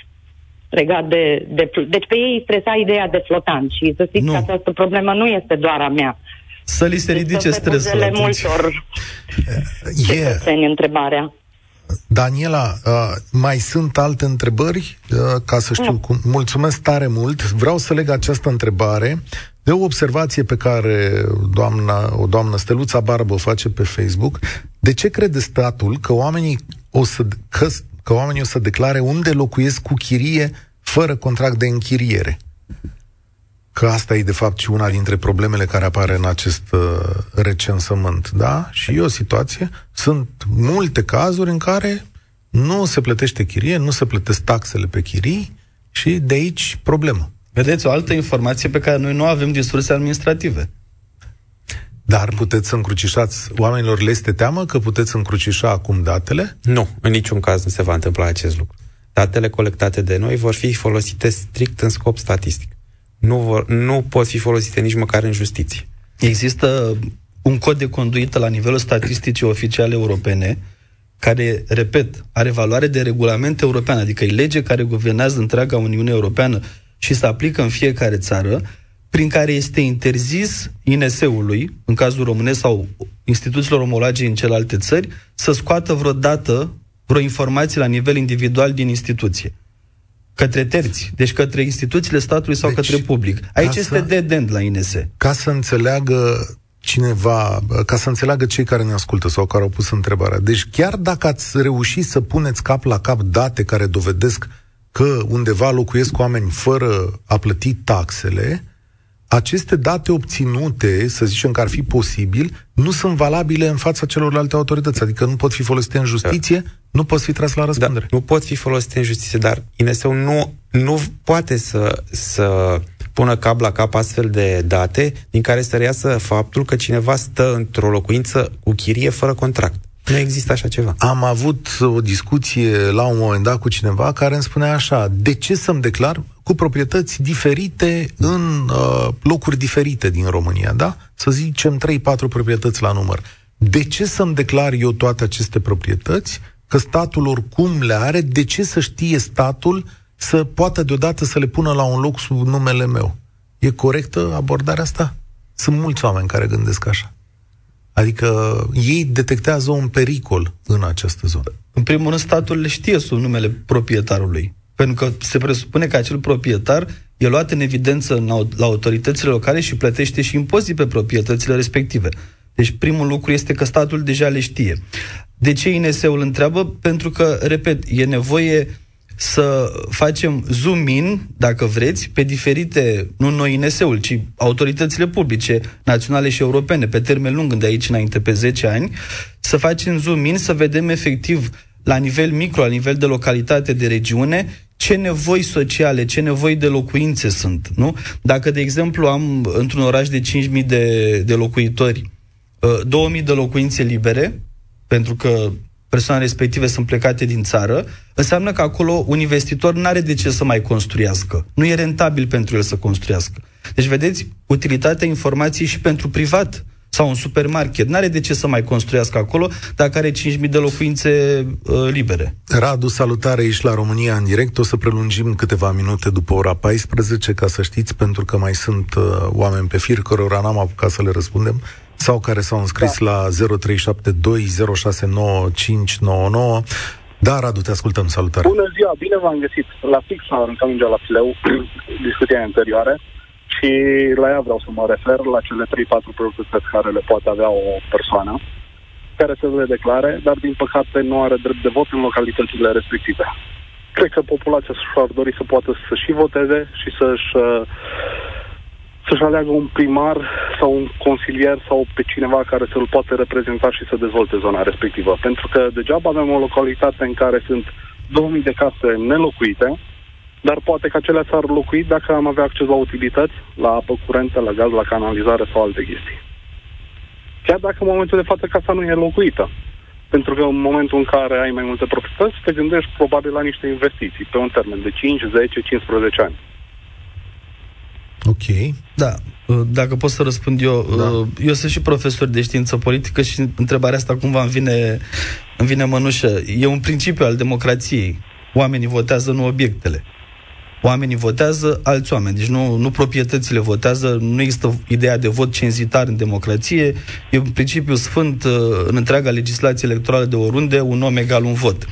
legat de, de... Deci pe ei stresa ideea de flotant și să știți că această problemă nu este doar a mea. Să li se ridice stresul atunci. multor yeah. întrebarea. Daniela, uh, mai sunt alte întrebări? Uh, ca să știu cum. Mulțumesc tare mult. Vreau să leg această întrebare de o observație pe care doamna, o doamnă Steluța Barbă o face pe Facebook. De ce crede statul că oamenii o să, că, că oamenii o să declare unde locuiesc cu chirie fără contract de închiriere. Că asta e, de fapt, și una dintre problemele care apare în acest uh, recensământ, da? Și e o situație, sunt multe cazuri în care nu se plătește chirie, nu se plătesc taxele pe chirii și de aici problemă. Vedeți, o altă informație pe care noi nu avem din surse administrative. Dar puteți să încrucișați, oamenilor le este teamă că puteți încrucișa acum datele? Nu, în niciun caz nu se va întâmpla acest lucru. Datele colectate de noi vor fi folosite strict în scop statistic. Nu, vor, nu pot fi folosite nici măcar în justiție. Există un cod de conduită la nivelul statisticii oficiale europene care, repet, are valoare de regulament european, adică e lege care guvernează întreaga Uniune Europeană și se aplică în fiecare țară, prin care este interzis INS-ului, în cazul românesc sau instituțiilor omologe în celelalte țări, să scoată vreodată vreo informație la nivel individual din instituție. Către terți, deci către instituțiile statului sau deci, către public. Aici este să, dead end la INS. Ca să înțeleagă cineva, ca să înțeleagă cei care ne ascultă sau care au pus întrebarea. Deci chiar dacă ați reușit să puneți cap la cap date care dovedesc că undeva locuiesc oameni fără a plăti taxele, aceste date obținute, să zicem că ar fi posibil, nu sunt valabile în fața celorlalte autorități, adică nu pot fi folosite în justiție, da. Nu pot fi tras la răspundere. Da, nu pot fi folosite în justiție, dar INS-ul nu, nu poate să, să pună cap la cap astfel de date din care să reiasă faptul că cineva stă într-o locuință cu chirie fără contract. Nu există așa ceva. Am avut o discuție la un moment dat cu cineva care îmi spunea așa, de ce să-mi declar cu proprietăți diferite în uh, locuri diferite din România, da? Să zicem 3-4 proprietăți la număr. De ce să-mi declar eu toate aceste proprietăți? Că statul oricum le are, de ce să știe statul să poată deodată să le pună la un loc sub numele meu? E corectă abordarea asta? Sunt mulți oameni care gândesc așa. Adică ei detectează un pericol în această zonă. În primul rând, statul le știe sub numele proprietarului. Pentru că se presupune că acel proprietar e luat în evidență la autoritățile locale și plătește și impozit pe proprietățile respective. Deci primul lucru este că statul deja le știe. De ce INS-ul întreabă? Pentru că, repet, e nevoie să facem zoom in, dacă vreți, pe diferite, nu noi INS-ul, ci autoritățile publice, naționale și europene, pe termen lung, de aici înainte, pe 10 ani, să facem zoom in, să vedem efectiv la nivel micro, la nivel de localitate, de regiune, ce nevoi sociale, ce nevoi de locuințe sunt, nu? Dacă, de exemplu, am într-un oraș de 5.000 de, de locuitori 2.000 uh, de locuințe libere, pentru că persoanele respective sunt plecate din țară, înseamnă că acolo un investitor nu are de ce să mai construiască. Nu e rentabil pentru el să construiască. Deci, vedeți, utilitatea informației și pentru privat sau un supermarket. N-are de ce să mai construiască acolo dacă are 5.000 de locuințe uh, libere. Radu, salutare, ești la România în direct. O să prelungim câteva minute după ora 14, ca să știți, pentru că mai sunt uh, oameni pe fir cărora n-am apucat să le răspundem sau care s-au înscris da. la 0372069599. Da, Radu, te ascultăm, salutare. Bună ziua, bine v-am găsit. La fix am aruncat mingea la fileu, discuția anterioare și la ea vreau să mă refer, la cele 3-4 proprietăți care le poate avea o persoană care să le declare, dar din păcate nu are drept de vot în localitățile respective. Cred că populația și-ar dori să poată să și voteze și să-și uh, să-și aleagă un primar sau un consilier sau pe cineva care să-l poate reprezenta și să dezvolte zona respectivă. Pentru că degeaba avem o localitate în care sunt 2000 de case nelocuite, dar poate că acelea s-ar locui dacă am avea acces la utilități, la apă curentă, la gaz, la canalizare sau alte chestii. Chiar dacă în momentul de față casa nu e locuită. Pentru că în momentul în care ai mai multe proprietăți, te gândești probabil la niște investiții pe un termen de 5, 10, 15 ani. Ok. Da. Uh, dacă pot să răspund eu, da. Uh, eu sunt și profesor de știință politică și întrebarea asta cumva îmi vine, îmi vine mănușă. E un principiu al democrației. Oamenii votează, nu obiectele. Oamenii votează alți oameni, deci nu, nu proprietățile votează, nu există ideea de vot cenzitar în democrație, e un principiu sfânt uh, în întreaga legislație electorală de oriunde, un om egal un vot.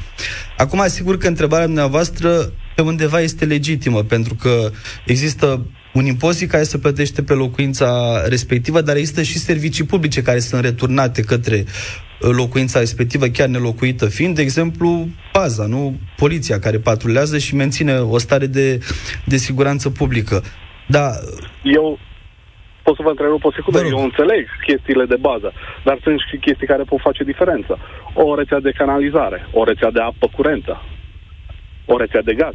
Acum, asigur că întrebarea dumneavoastră pe undeva este legitimă, pentru că există un impozit care se plătește pe locuința respectivă, dar există și servicii publice care sunt returnate către locuința respectivă chiar nelocuită fiind, de exemplu, paza, nu? Poliția care patrulează și menține o stare de, de siguranță publică. Da. Eu pot să vă întrerup o secundă. Eu înțeleg chestiile de bază, dar sunt și chestii care pot face diferență. O rețea de canalizare, o rețea de apă curentă, o rețea de gaz.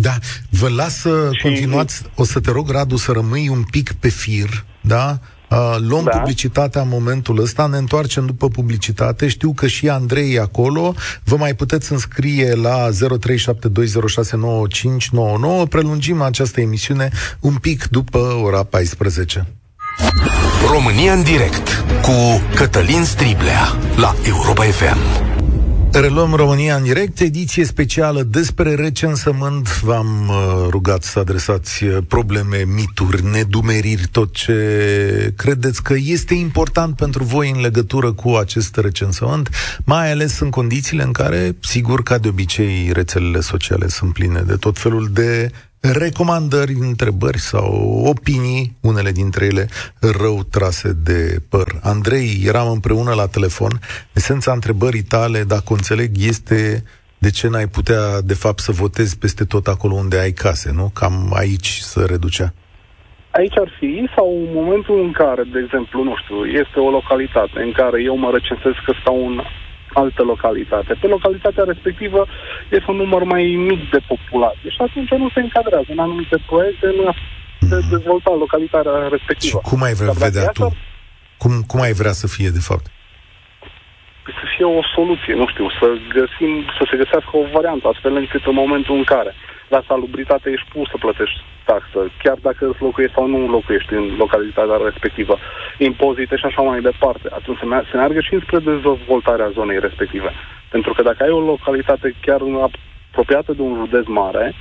Da, vă las să și... continuați. O să te rog, Radu, să rămâi un pic pe fir, da? Uh, luăm da. publicitatea în momentul ăsta, ne întoarcem după publicitate. Știu că și Andrei e acolo. Vă mai puteți înscrie la 0372069599. Prelungim această emisiune un pic după ora 14. România în direct cu Cătălin Striblea la Europa FM. Reluăm România în direct, ediție specială despre recensământ. V-am uh, rugat să adresați uh, probleme, mituri, nedumeriri, tot ce credeți că este important pentru voi în legătură cu acest recensământ, mai ales în condițiile în care, sigur, ca de obicei, rețelele sociale sunt pline de tot felul de recomandări, întrebări sau opinii, unele dintre ele rău trase de păr. Andrei, eram împreună la telefon. Esența întrebării tale, dacă o înțeleg, este de ce n-ai putea, de fapt, să votezi peste tot acolo unde ai case, nu? Cam aici să reducea. Aici ar fi, sau în momentul în care, de exemplu, nu știu, este o localitate în care eu mă recensez că stau în altă localitate. Pe localitatea respectivă este un număr mai mic de populație și atunci nu se încadrează în anumite proiecte în a se mhm. dezvolta localitatea respectivă. Și cum ai vrea vedea tu? Cum, cum ai vrea să fie, de fapt? Să fie o soluție, nu știu, să găsim, să se găsească o variantă, astfel încât în momentul în care la salubritate ești pus să plătești taxă, chiar dacă îți locuiești sau nu locuiești în localitatea respectivă, impozite și așa mai departe. Atunci se, se meargă și spre dezvoltarea zonei respective. Pentru că dacă ai o localitate chiar apropiată de un județ mare,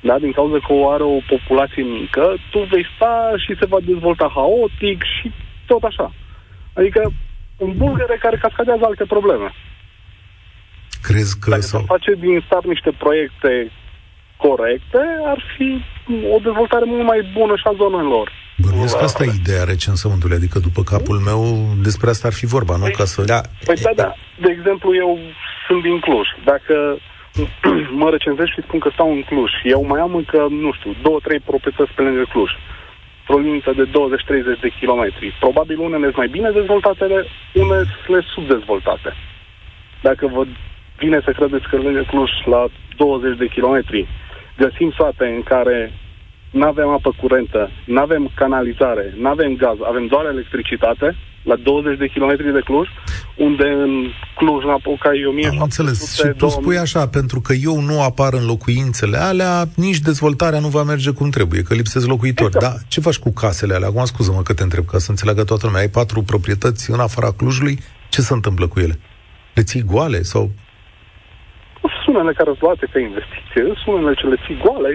da, din cauza că o are o populație mică, tu vei sta și se va dezvolta haotic și tot așa. Adică un bulgăre care cascadează alte probleme. Crezi că... Dacă sau... se face din start niște proiecte corecte, ar fi o dezvoltare mult mai bună și a zonelor. Bănuiesc că asta e ideea recensământului, adică după capul meu despre asta ar fi vorba, nu? Ca să... Da. Păi da, da. De exemplu, eu sunt din Cluj. Dacă mă recenzez și spun că stau în Cluj, eu mai am încă, nu știu, două, trei proprietăți pe lângă Cluj, într-o limită de 20-30 de kilometri. Probabil unele sunt mai bine dezvoltate, unele sunt subdezvoltate. Dacă vă vine să credeți că lângă Cluj, la 20 de kilometri, găsim sate în care nu avem apă curentă, nu avem canalizare, nu avem gaz, avem doar electricitate, la 20 de kilometri de Cluj, unde în Cluj, în Apuca, e 1000 Am înțeles. Și tu spui așa, pentru că eu nu apar în locuințele alea, nici dezvoltarea nu va merge cum trebuie, că lipsesc locuitori. Exact. Da, ce faci cu casele alea? Acum scuză-mă că te întreb, ca să înțeleagă toată lumea. Ai patru proprietăți în afara Clujului, ce se întâmplă cu ele? Le ții goale sau sunt unele care sunt luate pe investiție, sunt unele ce le ții goale,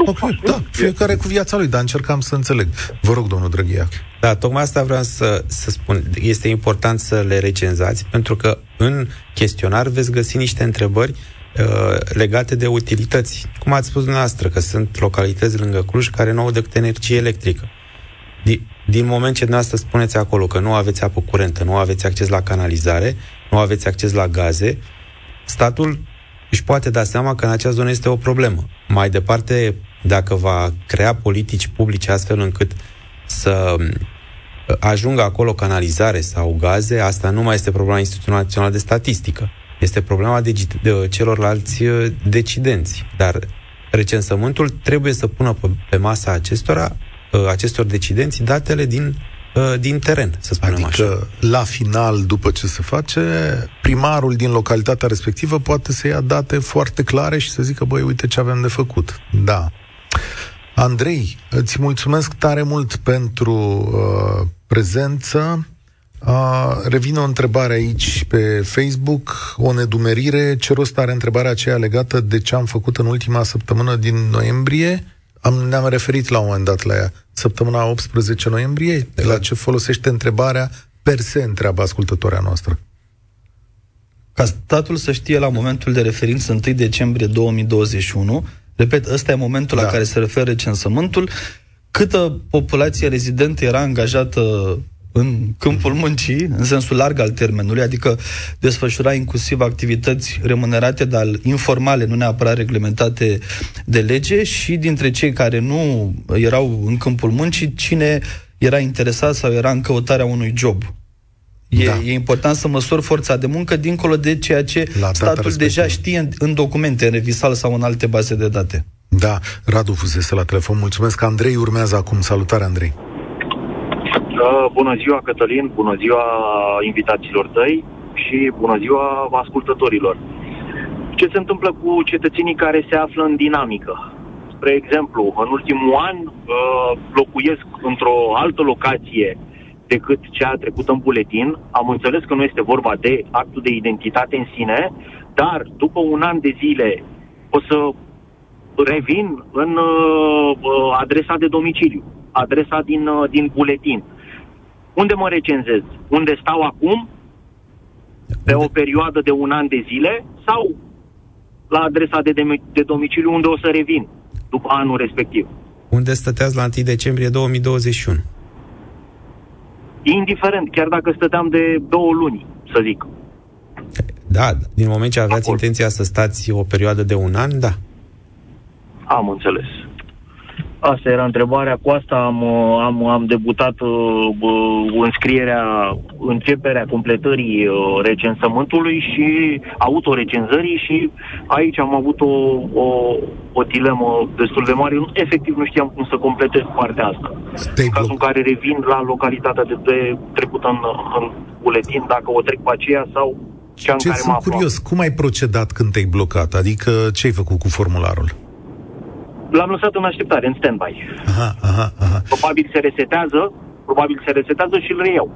nu ok, faci, da, nu? fiecare cu viața lui, dar încercam să înțeleg. Vă rog, domnul Drăghia. Da, tocmai asta vreau să, să spun. Este important să le recenzați, pentru că în chestionar veți găsi niște întrebări uh, legate de utilități. Cum ați spus dumneavoastră, că sunt localități lângă Cluj care nu au decât energie electrică. Din, din moment ce dumneavoastră spuneți acolo că nu aveți apă curentă, nu aveți acces la canalizare, nu aveți acces la gaze, statul își poate da seama că în acea zonă este o problemă. Mai departe, dacă va crea politici publice astfel încât să uh, ajungă acolo canalizare sau gaze, asta nu mai este problema Institutului Național de Statistică. Este problema de, de celorlalți uh, decidenți. Dar recensământul trebuie să pună pe, pe masa acestora, uh, acestor decidenți datele din Uh, din teren, să spunem adică, așa. la final, după ce se face, primarul din localitatea respectivă poate să ia date foarte clare și să zică, băi, uite ce avem de făcut. Da. Andrei, îți mulțumesc tare mult pentru uh, prezență. Uh, revine o întrebare aici pe Facebook, o nedumerire. Ce rost are întrebarea aceea legată de ce am făcut în ultima săptămână din noiembrie? Am, ne-am referit la un moment dat la ea. Săptămâna 18 noiembrie, de la ce folosește întrebarea per se, întreabă ascultătoarea noastră. Ca statul să știe la momentul de referință 1 decembrie 2021, repet, ăsta e momentul da. la care se referă censământul, câtă populație rezidentă era angajată în câmpul muncii, în sensul larg al termenului, adică desfășura inclusiv activități remunerate, dar informale, nu neapărat reglementate de lege, și dintre cei care nu erau în câmpul muncii, cine era interesat sau era în căutarea unui job. E, da. e important să măsori forța de muncă dincolo de ceea ce La statul respectivă. deja știe în, în documente, în revisal sau în alte baze de date. Da, Radu fusese la telefon. Mulțumesc. Andrei urmează acum. Salutare, Andrei. Uh, bună ziua, Cătălin, bună ziua invitațiilor tăi și bună ziua ascultătorilor. Ce se întâmplă cu cetățenii care se află în dinamică? Spre exemplu, în ultimul an uh, locuiesc într-o altă locație decât cea trecută în buletin. Am înțeles că nu este vorba de actul de identitate în sine, dar după un an de zile o să revin în uh, uh, adresa de domiciliu, adresa din, uh, din buletin. Unde mă recenzez? Unde stau acum? Pe o perioadă de un an de zile? Sau la adresa de, de, de domiciliu unde o să revin după anul respectiv? Unde stăteați la 1 decembrie 2021? Indiferent, chiar dacă stăteam de două luni, să zic. Da, din moment ce aveați Acolo. intenția să stați o perioadă de un an, da. Am înțeles. Asta era întrebarea. Cu asta am, am, am debutat uh, înscrierea, începerea completării uh, recensământului și autorecenzării și aici am avut o, o, o dilemă destul de mare. Efectiv nu știam cum să completez partea asta. Stay în cazul în care revin la localitatea de, de trecută în, în buletin, dacă o trec pe aceea sau cea în ce care sunt curios, cum ai procedat când te-ai blocat? Adică ce ai făcut cu formularul? L-am lăsat în așteptare, în stand-by. Aha, aha, aha. Probabil se resetează, probabil se resetează și îl reiau.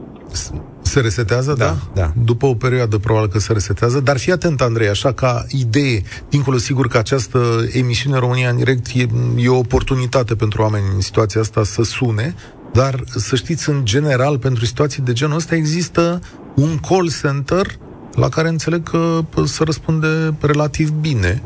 Se resetează, da? da? Da. După o perioadă probabil că se resetează, dar fii atent, Andrei, așa ca idee, dincolo sigur că această emisiune România în direct e, e o oportunitate pentru oameni în situația asta să sune, dar să știți, în general, pentru situații de genul ăsta există un call center la care înțeleg că să răspunde relativ bine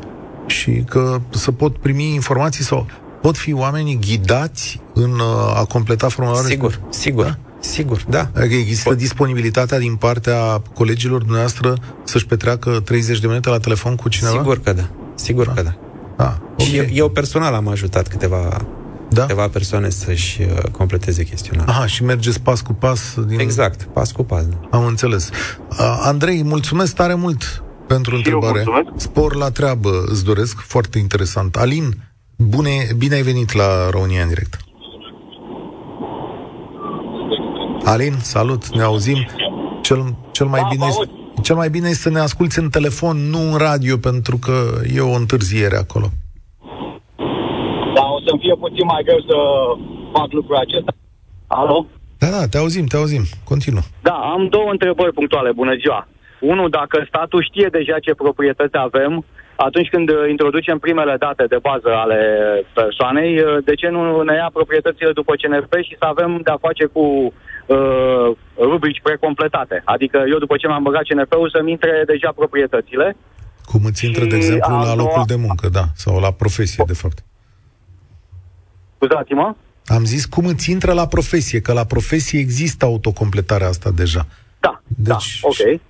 și că să pot primi informații sau pot fi oamenii ghidați în uh, a completa formularul? Sigur, sigur. Da? Sigur, da. Adică există Pot. disponibilitatea din partea colegilor dumneavoastră să-și petreacă 30 de minute la telefon cu cineva? Sigur că da. Sigur da. că da. da. Okay. Și eu, eu personal am ajutat câteva da? câteva persoane să-și uh, completeze chestionarul. Aha, și mergeți pas cu pas? Din... Exact, pas cu pas. Da. Am înțeles. Uh, Andrei, mulțumesc tare mult pentru și întrebare. Spor la treabă îți doresc, foarte interesant. Alin, bune, bine ai venit la România în direct. Alin, salut, ne auzim. Cel, cel mai da, bine este, cel mai bine este să ne asculti în telefon, nu în radio, pentru că e o întârziere acolo. Da, o să-mi fie puțin mai greu să fac lucrul acesta. Alo? Da, da, te auzim, te auzim. Continuă. Da, am două întrebări punctuale. Bună ziua. Unu, dacă statul știe deja ce proprietăți avem, atunci când introducem primele date de bază ale persoanei, de ce nu ne ia proprietățile după CNP și să avem de-a face cu uh, rubrici precompletate? Adică eu după ce m-am băgat CNP-ul să-mi intre deja proprietățile. Cum îți intră, de exemplu, la locul de muncă, da, sau la profesie, de fapt. Scuzați-mă? Am zis cum îți intră la profesie, că la profesie există autocompletarea asta deja. Da, deci, da, ok.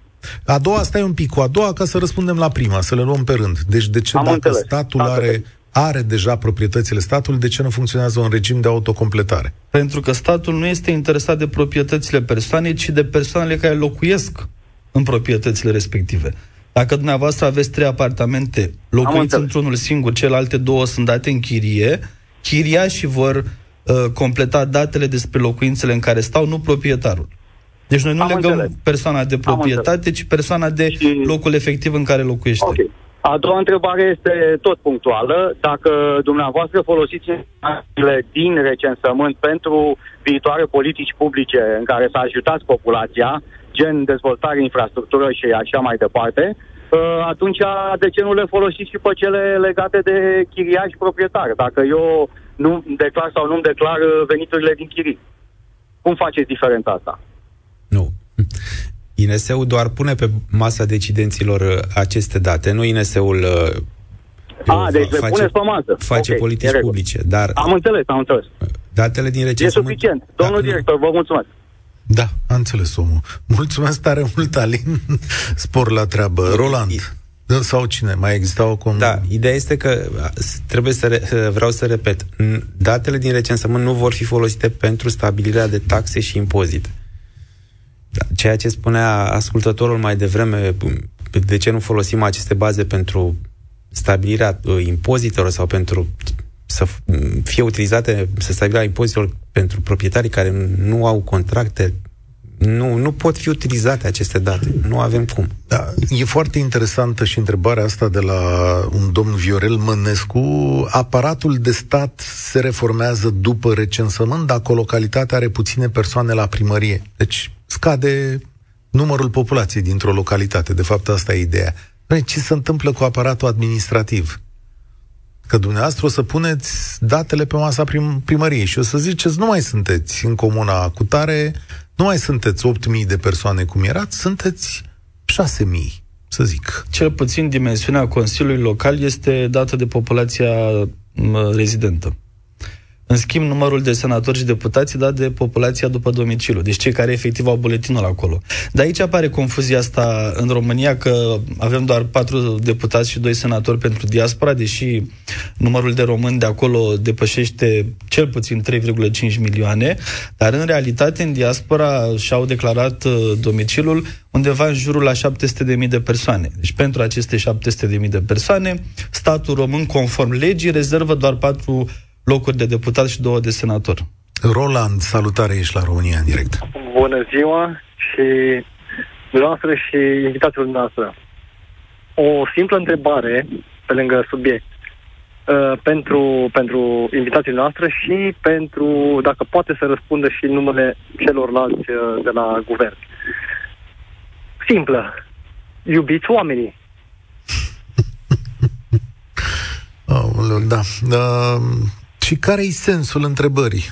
A doua, stai un pic cu a doua ca să răspundem la prima, să le luăm pe rând. Deci de ce Am dacă înțeles. statul are, are deja proprietățile statului, de ce nu funcționează un regim de autocompletare? Pentru că statul nu este interesat de proprietățile persoanei, ci de persoanele care locuiesc în proprietățile respective. Dacă dumneavoastră aveți trei apartamente, locuiți într-unul singur, celelalte două sunt date în chirie, chiriașii vor uh, completa datele despre locuințele în care stau, nu proprietarul. Deci noi nu Am legăm înțeles. persoana de proprietate, ci persoana de și... locul efectiv în care locuiește. Okay. A doua întrebare este tot punctuală. Dacă dumneavoastră folosiți din recensământ pentru viitoare politici publice în care să ajutați populația, gen dezvoltare, infrastructură și așa mai departe, ă, atunci de ce nu le folosiți și pe cele legate de chiriași proprietari? Dacă eu nu declar sau nu-mi declar veniturile din chirii. Cum faceți diferența asta? Nu. INS-ul doar pune pe masa decidenților uh, aceste date, nu INS-ul uh, a, deci le puneți pe masă. Face okay, politici publice, dar... Am înțeles, am înțeles. Datele din recensământ... E suficient. Domnul da, director, vă mulțumesc. Da, am înțeles omul. Mulțumesc tare mult, Alin. Spor la treabă. Roland. Sau cine? Mai exista o con... Da, ideea este că trebuie să re, vreau să repet, datele din recensământ nu vor fi folosite pentru stabilirea de taxe și impozite. Da, ceea ce spunea ascultătorul mai devreme, de ce nu folosim aceste baze pentru stabilirea uh, impozitelor sau pentru să fie utilizate, să stabilirea impozitelor pentru proprietarii care nu au contracte nu, nu pot fi utilizate aceste date. Nu avem cum. Da, e foarte interesantă și întrebarea asta de la un domn Viorel Mănescu. Aparatul de stat se reformează după recensământ dacă o localitate are puține persoane la primărie. Deci scade numărul populației dintr-o localitate. De fapt, asta e ideea. Ce se întâmplă cu aparatul administrativ? Că dumneavoastră o să puneți datele pe masa prim- primăriei și o să ziceți, nu mai sunteți în comuna cu tare, nu mai sunteți 8.000 de persoane cum erați, sunteți 6.000, să zic. Cel puțin dimensiunea Consiliului Local este dată de populația rezidentă. În schimb, numărul de senatori și deputați dat de populația după domiciliu, deci cei care efectiv au buletinul acolo. De aici apare confuzia asta în România că avem doar patru deputați și doi senatori pentru diaspora, deși numărul de români de acolo depășește cel puțin 3,5 milioane, dar în realitate în diaspora și-au declarat uh, domiciliul undeva în jurul la 700.000 de persoane. Deci pentru aceste 700.000 de persoane, statul român, conform legii, rezervă doar patru locuri de deputat și două de senator. Roland, salutare, ești la România în direct. Bună ziua și dumneavoastră și invitațiilor noastre. O simplă întrebare pe lângă subiect uh, pentru, pentru invitații noastre și pentru, dacă poate să răspundă și numele celorlalți uh, de la guvern. Simplă. Iubiți oamenii. Oh, da. Uh, și care e sensul întrebării?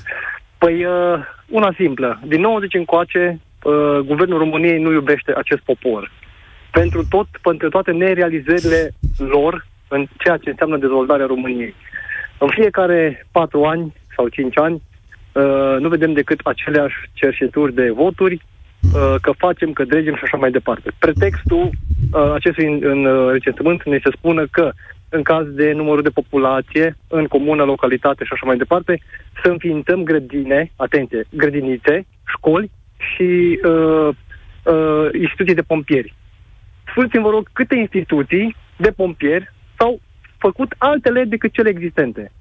Păi, uh, una simplă. Din 90 încoace, uh, Guvernul României nu iubește acest popor. Pentru, tot, pentru toate nerealizările lor în ceea ce înseamnă dezvoltarea României. În fiecare patru ani sau cinci ani, uh, nu vedem decât aceleași cerșeturi de voturi, uh, că facem, că dregem și așa mai departe. Pretextul uh, acestui în, în uh, recensământ ne se spună că în caz de numărul de populație, în comună, localitate și așa mai departe, să înființăm grădine, atenție, grădinițe, școli și uh, uh, instituții de pompieri. Spuneți-mi, vă rog, câte instituții de pompieri s-au făcut altele decât cele existente?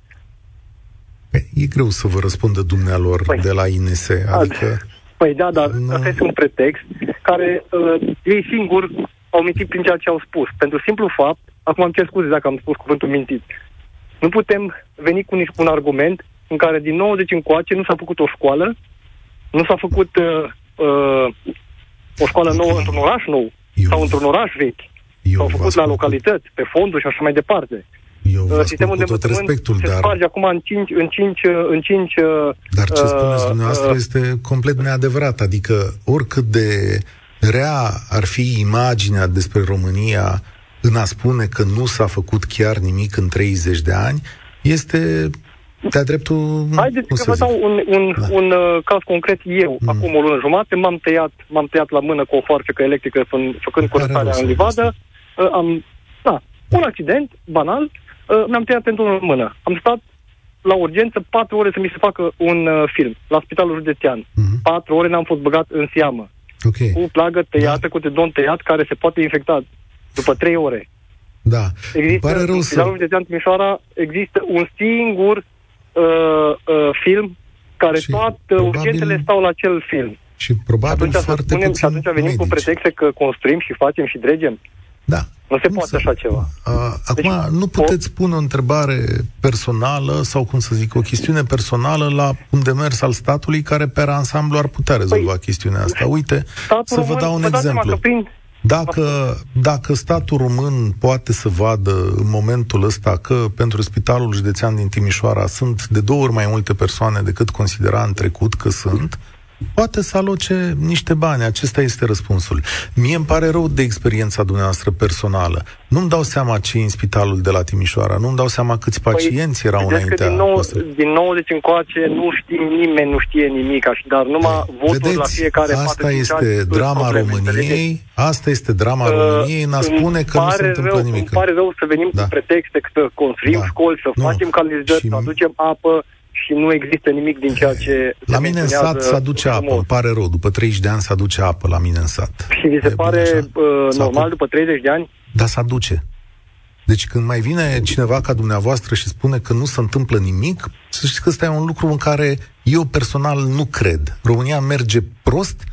E greu să vă răspundă dumnealor păi, de la INS, adică... Păi da, dar nu... asta este un pretext care uh, ei singuri au mintit prin ceea ce au spus. Pentru simplu fapt Acum am cer scuze dacă am spus cuvântul mintit. Nu putem veni cu un argument în care din 90 încoace nu s-a făcut o școală, nu s-a făcut uh, uh, o școală nouă într-un oraș nou Eu... sau într-un oraș vechi. Eu S-au făcut la localități, pe fonduri și așa mai departe. Eu uh, Sistemul de tot respectul, se dar... sparge acum în 5... În cinci, uh, în cinci uh, dar ce spuneți dumneavoastră uh, este complet neadevărat. Adică oricât de rea ar fi imaginea despre România în a spune că nu s-a făcut chiar nimic în 30 de ani, este de-a dreptul... Haideți că vă dau un, un, da. un uh, caz concret. Eu, mm. acum o lună jumate, m-am tăiat, m-am tăiat la mână cu o foarfecă electrică făcând curățarea în livadă. Uh, am, da, un accident banal, uh, mi-am tăiat pentru o mână. Am stat la urgență patru ore să mi se facă un uh, film la spitalul județean. Mm-hmm. Patru ore n-am fost băgat în seamă. Okay. Cu plagă tăiată, da. cu tedon tăiat, care se poate infecta după trei ore. Da. Există, pare rău în să... Județean Timișoara există un singur uh, uh, film care și toate probabil... urgențele stau la acel film. Și probabil atunci foarte spunem, Și atunci venim medici. cu pretexte că construim și facem și dregem. Da. Nu se poate așa ceva. A, acum, deci, nu puteți o... pune o întrebare personală sau, cum să zic, o chestiune personală la un demers al statului care, pe ansamblu, ar putea rezolva păi, chestiunea asta. Uite, să vă dau un exemplu. Prin, dacă, dacă statul român poate să vadă în momentul ăsta că pentru Spitalul Județean din Timișoara sunt de două ori mai multe persoane decât considera în trecut că sunt, poate să aloce niște bani. Acesta este răspunsul. Mie îmi pare rău de experiența dumneavoastră personală. Nu-mi dau seama ce în spitalul de la Timișoara, nu-mi dau seama câți păi, pacienți păi, erau înaintea din, nou, din 90 încoace nu știe nimeni, nu știe nimic, dar numai Ei, votul vedeți, la fiecare asta este drama probleme, României, asta este drama uh, României, n-a spune că nu se întâmplă rău, nimic. Îmi pare rău să venim da. cu pretexte, să construim da. școli, să nu. facem canalizări, și... să aducem apă, și nu există nimic din ceea ce La mine în sat se aduce apă, îmi pare rău. După 30 de ani se aduce apă la mine în sat. Și vi se e pare uh, normal după 30 de ani? Da, se aduce. Deci când mai vine cineva ca dumneavoastră și spune că nu se întâmplă nimic, să știți că ăsta e un lucru în care eu personal nu cred. România merge prost,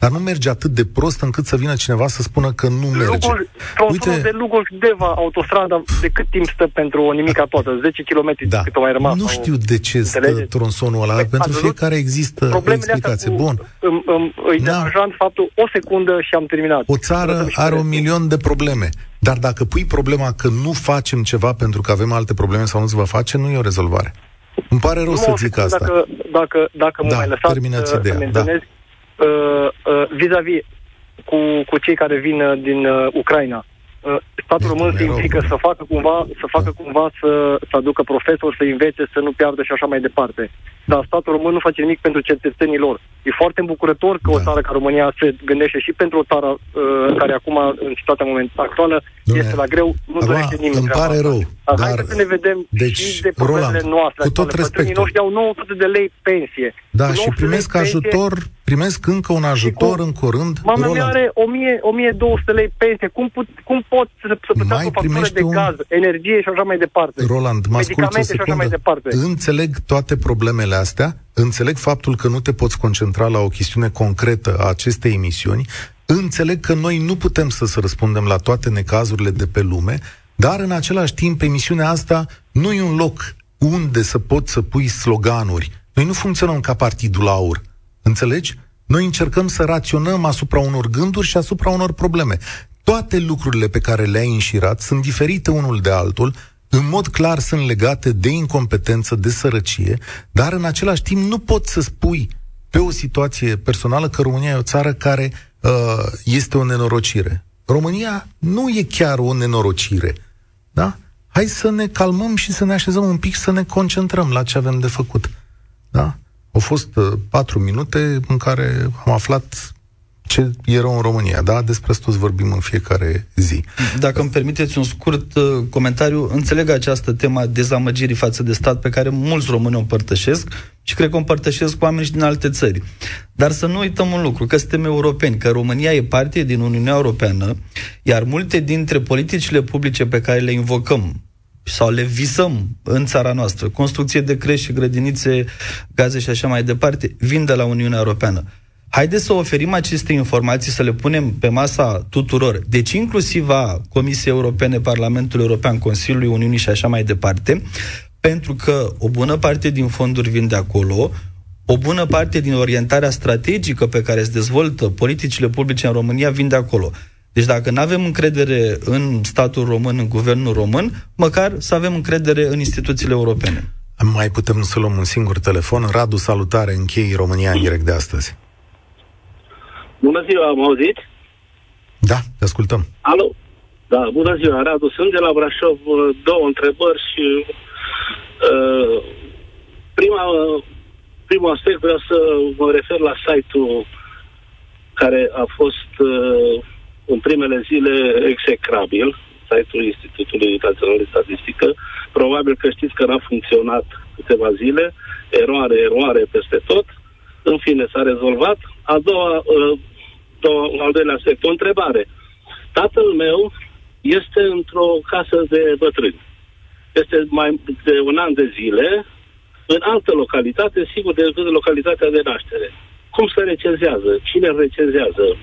dar nu merge atât de prost încât să vină cineva să spună că nu merge. Lugul, Uite... de Lugol Deva, autostrada, de cât timp stă pentru o nimica toată? 10 km da. cât o mai rămas? Nu sau... știu de ce stă tronsonul ăla, păi, pentru fiecare există o explicație. Bun. Îmi, îmi, îi da. faptul o secundă și am terminat. O țară are un milion de probleme. Dar dacă pui problema că nu facem ceva pentru că avem alte probleme sau nu se va face, nu e o rezolvare. Îmi pare rău nu să zic asta. Dacă, dacă, dacă mă da, mai lăsați terminați ideea. Da. Uh, uh, vis-a-vis cu, cu cei care vin uh, din uh, Ucraina. Uh, statul român se implică să facă cumva, să facă cumva să, să aducă profesori, să învețe, să nu piardă și așa mai departe. Dar statul român nu face nimic pentru cetățenii lor. E foarte îmbucurător că da. o țară ca România se gândește și pentru o țară uh, care acum, în situația moment actuală, Dumne. este la greu, nu acum, dorește nimeni. Îmi pare rău. Dar, dar hai să ne vedem deci, și de problemele Roland, noastre. Cu tot respectul. noștri au 900 de lei pensie. Da, și primesc ajutor, primesc încă un ajutor cu, în curând. Mama mea are 1000, 1200 lei pensie. Cum, put, cum pot să, să plătească o factură de un... gaz, energie și așa mai departe? Roland, mă ascult o secundă. Mai departe. Înțeleg toate problemele astea, înțeleg faptul că nu te poți concentra la o chestiune concretă a acestei emisiuni, înțeleg că noi nu putem să, să răspundem la toate necazurile de pe lume, dar în același timp emisiunea asta nu e un loc unde să poți să pui sloganuri. Noi nu funcționăm ca partidul aur. Înțelegi? Noi încercăm să raționăm asupra unor gânduri și asupra unor probleme. Toate lucrurile pe care le-ai înșirat sunt diferite unul de altul, în mod clar sunt legate de incompetență, de sărăcie, dar în același timp nu poți să spui pe o situație personală că România e o țară care uh, este o nenorocire. România nu e chiar o nenorocire. Da? Hai să ne calmăm și să ne așezăm un pic, să ne concentrăm la ce avem de făcut. Da? Au fost uh, patru minute în care am aflat ce e rău în România, da? Despre asta vorbim în fiecare zi. Dacă îmi permiteți un scurt uh, comentariu, înțeleg această tema dezamăgirii față de stat pe care mulți români o împărtășesc și cred că o împărtășesc cu oameni și din alte țări. Dar să nu uităm un lucru, că suntem europeni, că România e parte din Uniunea Europeană, iar multe dintre politicile publice pe care le invocăm sau le visăm în țara noastră, construcție de crești și grădinițe, gaze și așa mai departe, vin de la Uniunea Europeană. Haideți să oferim aceste informații, să le punem pe masa tuturor, deci inclusiv a Comisiei Europene, Parlamentului European, Consiliului Uniunii și așa mai departe, pentru că o bună parte din fonduri vin de acolo, o bună parte din orientarea strategică pe care se dezvoltă politicile publice în România vin de acolo. Deci dacă nu avem încredere în statul român, în guvernul român, măcar să avem încredere în instituțiile europene. Mai putem să luăm un singur telefon. Radu, salutare, închei România în direct de astăzi. Bună ziua, am auzit? Da, te ascultăm. Alo? Da, bună ziua, Radu. Sunt de la Brașov. Două întrebări și uh, prima, primul aspect vreau să mă refer la site-ul care a fost uh, în primele zile execrabil, site-ul Institutului Național de Statistică. Probabil că știți că n-a funcționat câteva zile, eroare, eroare peste tot. În fine, s-a rezolvat. A doua, uh, doua al doilea aspect, o întrebare. Tatăl meu este într-o casă de bătrâni. Este mai de un an de zile în altă localitate, sigur, decât localitatea de naștere. Cum se recenzează? Cine recenzează?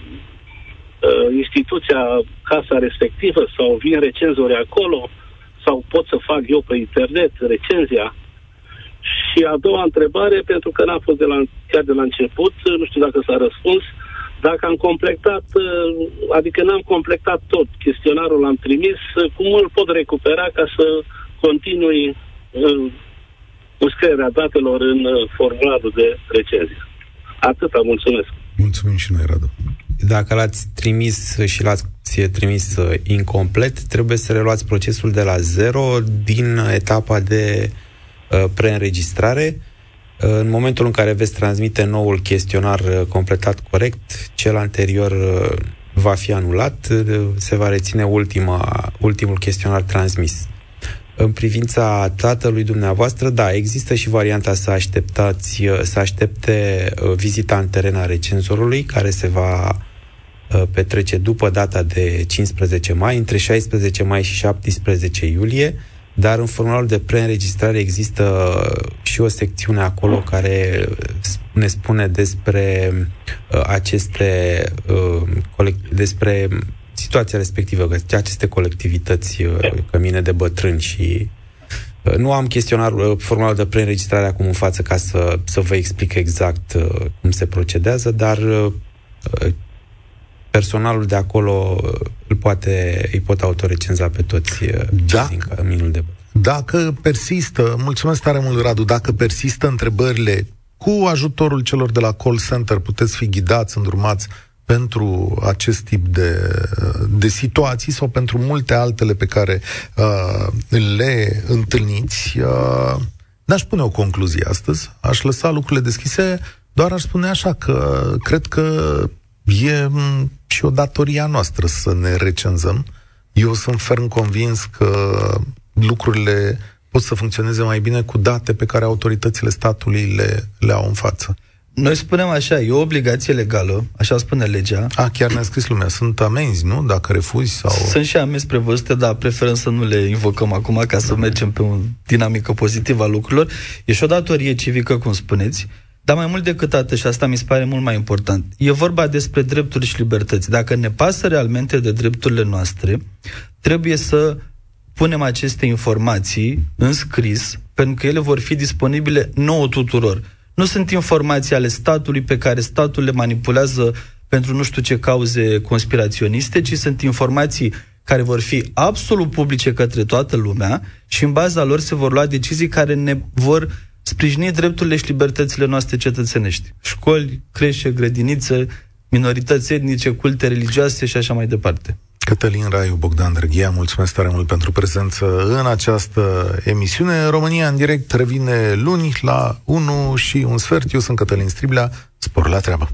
Uh, instituția, casa respectivă sau vin recenzori acolo sau pot să fac eu pe internet recenzia. Și a doua întrebare, pentru că n-a fost de la, chiar de la început, nu știu dacă s-a răspuns, dacă am completat, uh, adică n-am completat tot, chestionarul l-am trimis, cum îl pot recupera ca să continui uh, înscrierea datelor în uh, formularul de recenzie. Atâta, mulțumesc. Mulțumim și noi, Radu. Dacă l-ați trimis și l-ați trimis uh, incomplet, trebuie să reluați procesul de la zero din etapa de uh, preînregistrare. Uh, în momentul în care veți transmite noul chestionar uh, completat corect, cel anterior uh, va fi anulat, uh, se va reține ultima, ultimul chestionar transmis. În privința tatălui dumneavoastră, da, există și varianta să așteptați, să aștepte uh, vizita în teren a recenzorului, care se va uh, petrece după data de 15 mai, între 16 mai și 17 iulie, dar în formularul de preînregistrare există și o secțiune acolo care ne spune despre uh, aceste despre situația respectivă, că aceste colectivități, uh, cămine de bătrâni și uh, nu am chestionar uh, formularul de preînregistrare acum în față ca să, să vă explic exact cum se procedează, dar personalul de acolo îl poate, îi pot autorecenza pe toți da. din căminul de bătrâni. Dacă persistă, mulțumesc tare mult, Radu, dacă persistă întrebările cu ajutorul celor de la call center, puteți fi ghidați, îndrumați pentru acest tip de, de situații sau pentru multe altele pe care uh, le întâlniți, uh, n-aș pune o concluzie astăzi, aș lăsa lucrurile deschise, doar aș spune așa că cred că e și o datoria noastră să ne recenzăm. Eu sunt ferm convins că lucrurile pot să funcționeze mai bine cu date pe care autoritățile statului le, le au în față. Noi spunem așa, e o obligație legală, așa spune legea. A, chiar ne-a scris lumea, sunt amenzi, nu? Dacă refuzi sau... Sunt și amenzi prevăzute, dar preferăm să nu le invocăm acum ca să mergem pe o dinamică pozitivă a lucrurilor. E și o datorie civică, cum spuneți, dar mai mult decât atât, și asta mi se pare mult mai important, e vorba despre drepturi și libertăți. Dacă ne pasă realmente de drepturile noastre, trebuie să punem aceste informații în scris, pentru că ele vor fi disponibile nouă tuturor nu sunt informații ale statului pe care statul le manipulează pentru nu știu ce cauze conspiraționiste, ci sunt informații care vor fi absolut publice către toată lumea și în baza lor se vor lua decizii care ne vor sprijini drepturile și libertățile noastre cetățenești. Școli, creșe, grădinițe, minorități etnice, culte religioase și așa mai departe. Cătălin Raiu, Bogdan Drăghia, mulțumesc tare mult pentru prezență în această emisiune. România în direct revine luni la 1 și un sfert. Eu sunt Cătălin Striblea. Spor la treabă!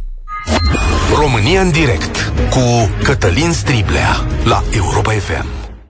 România în direct cu Cătălin Striblea la Europa FM.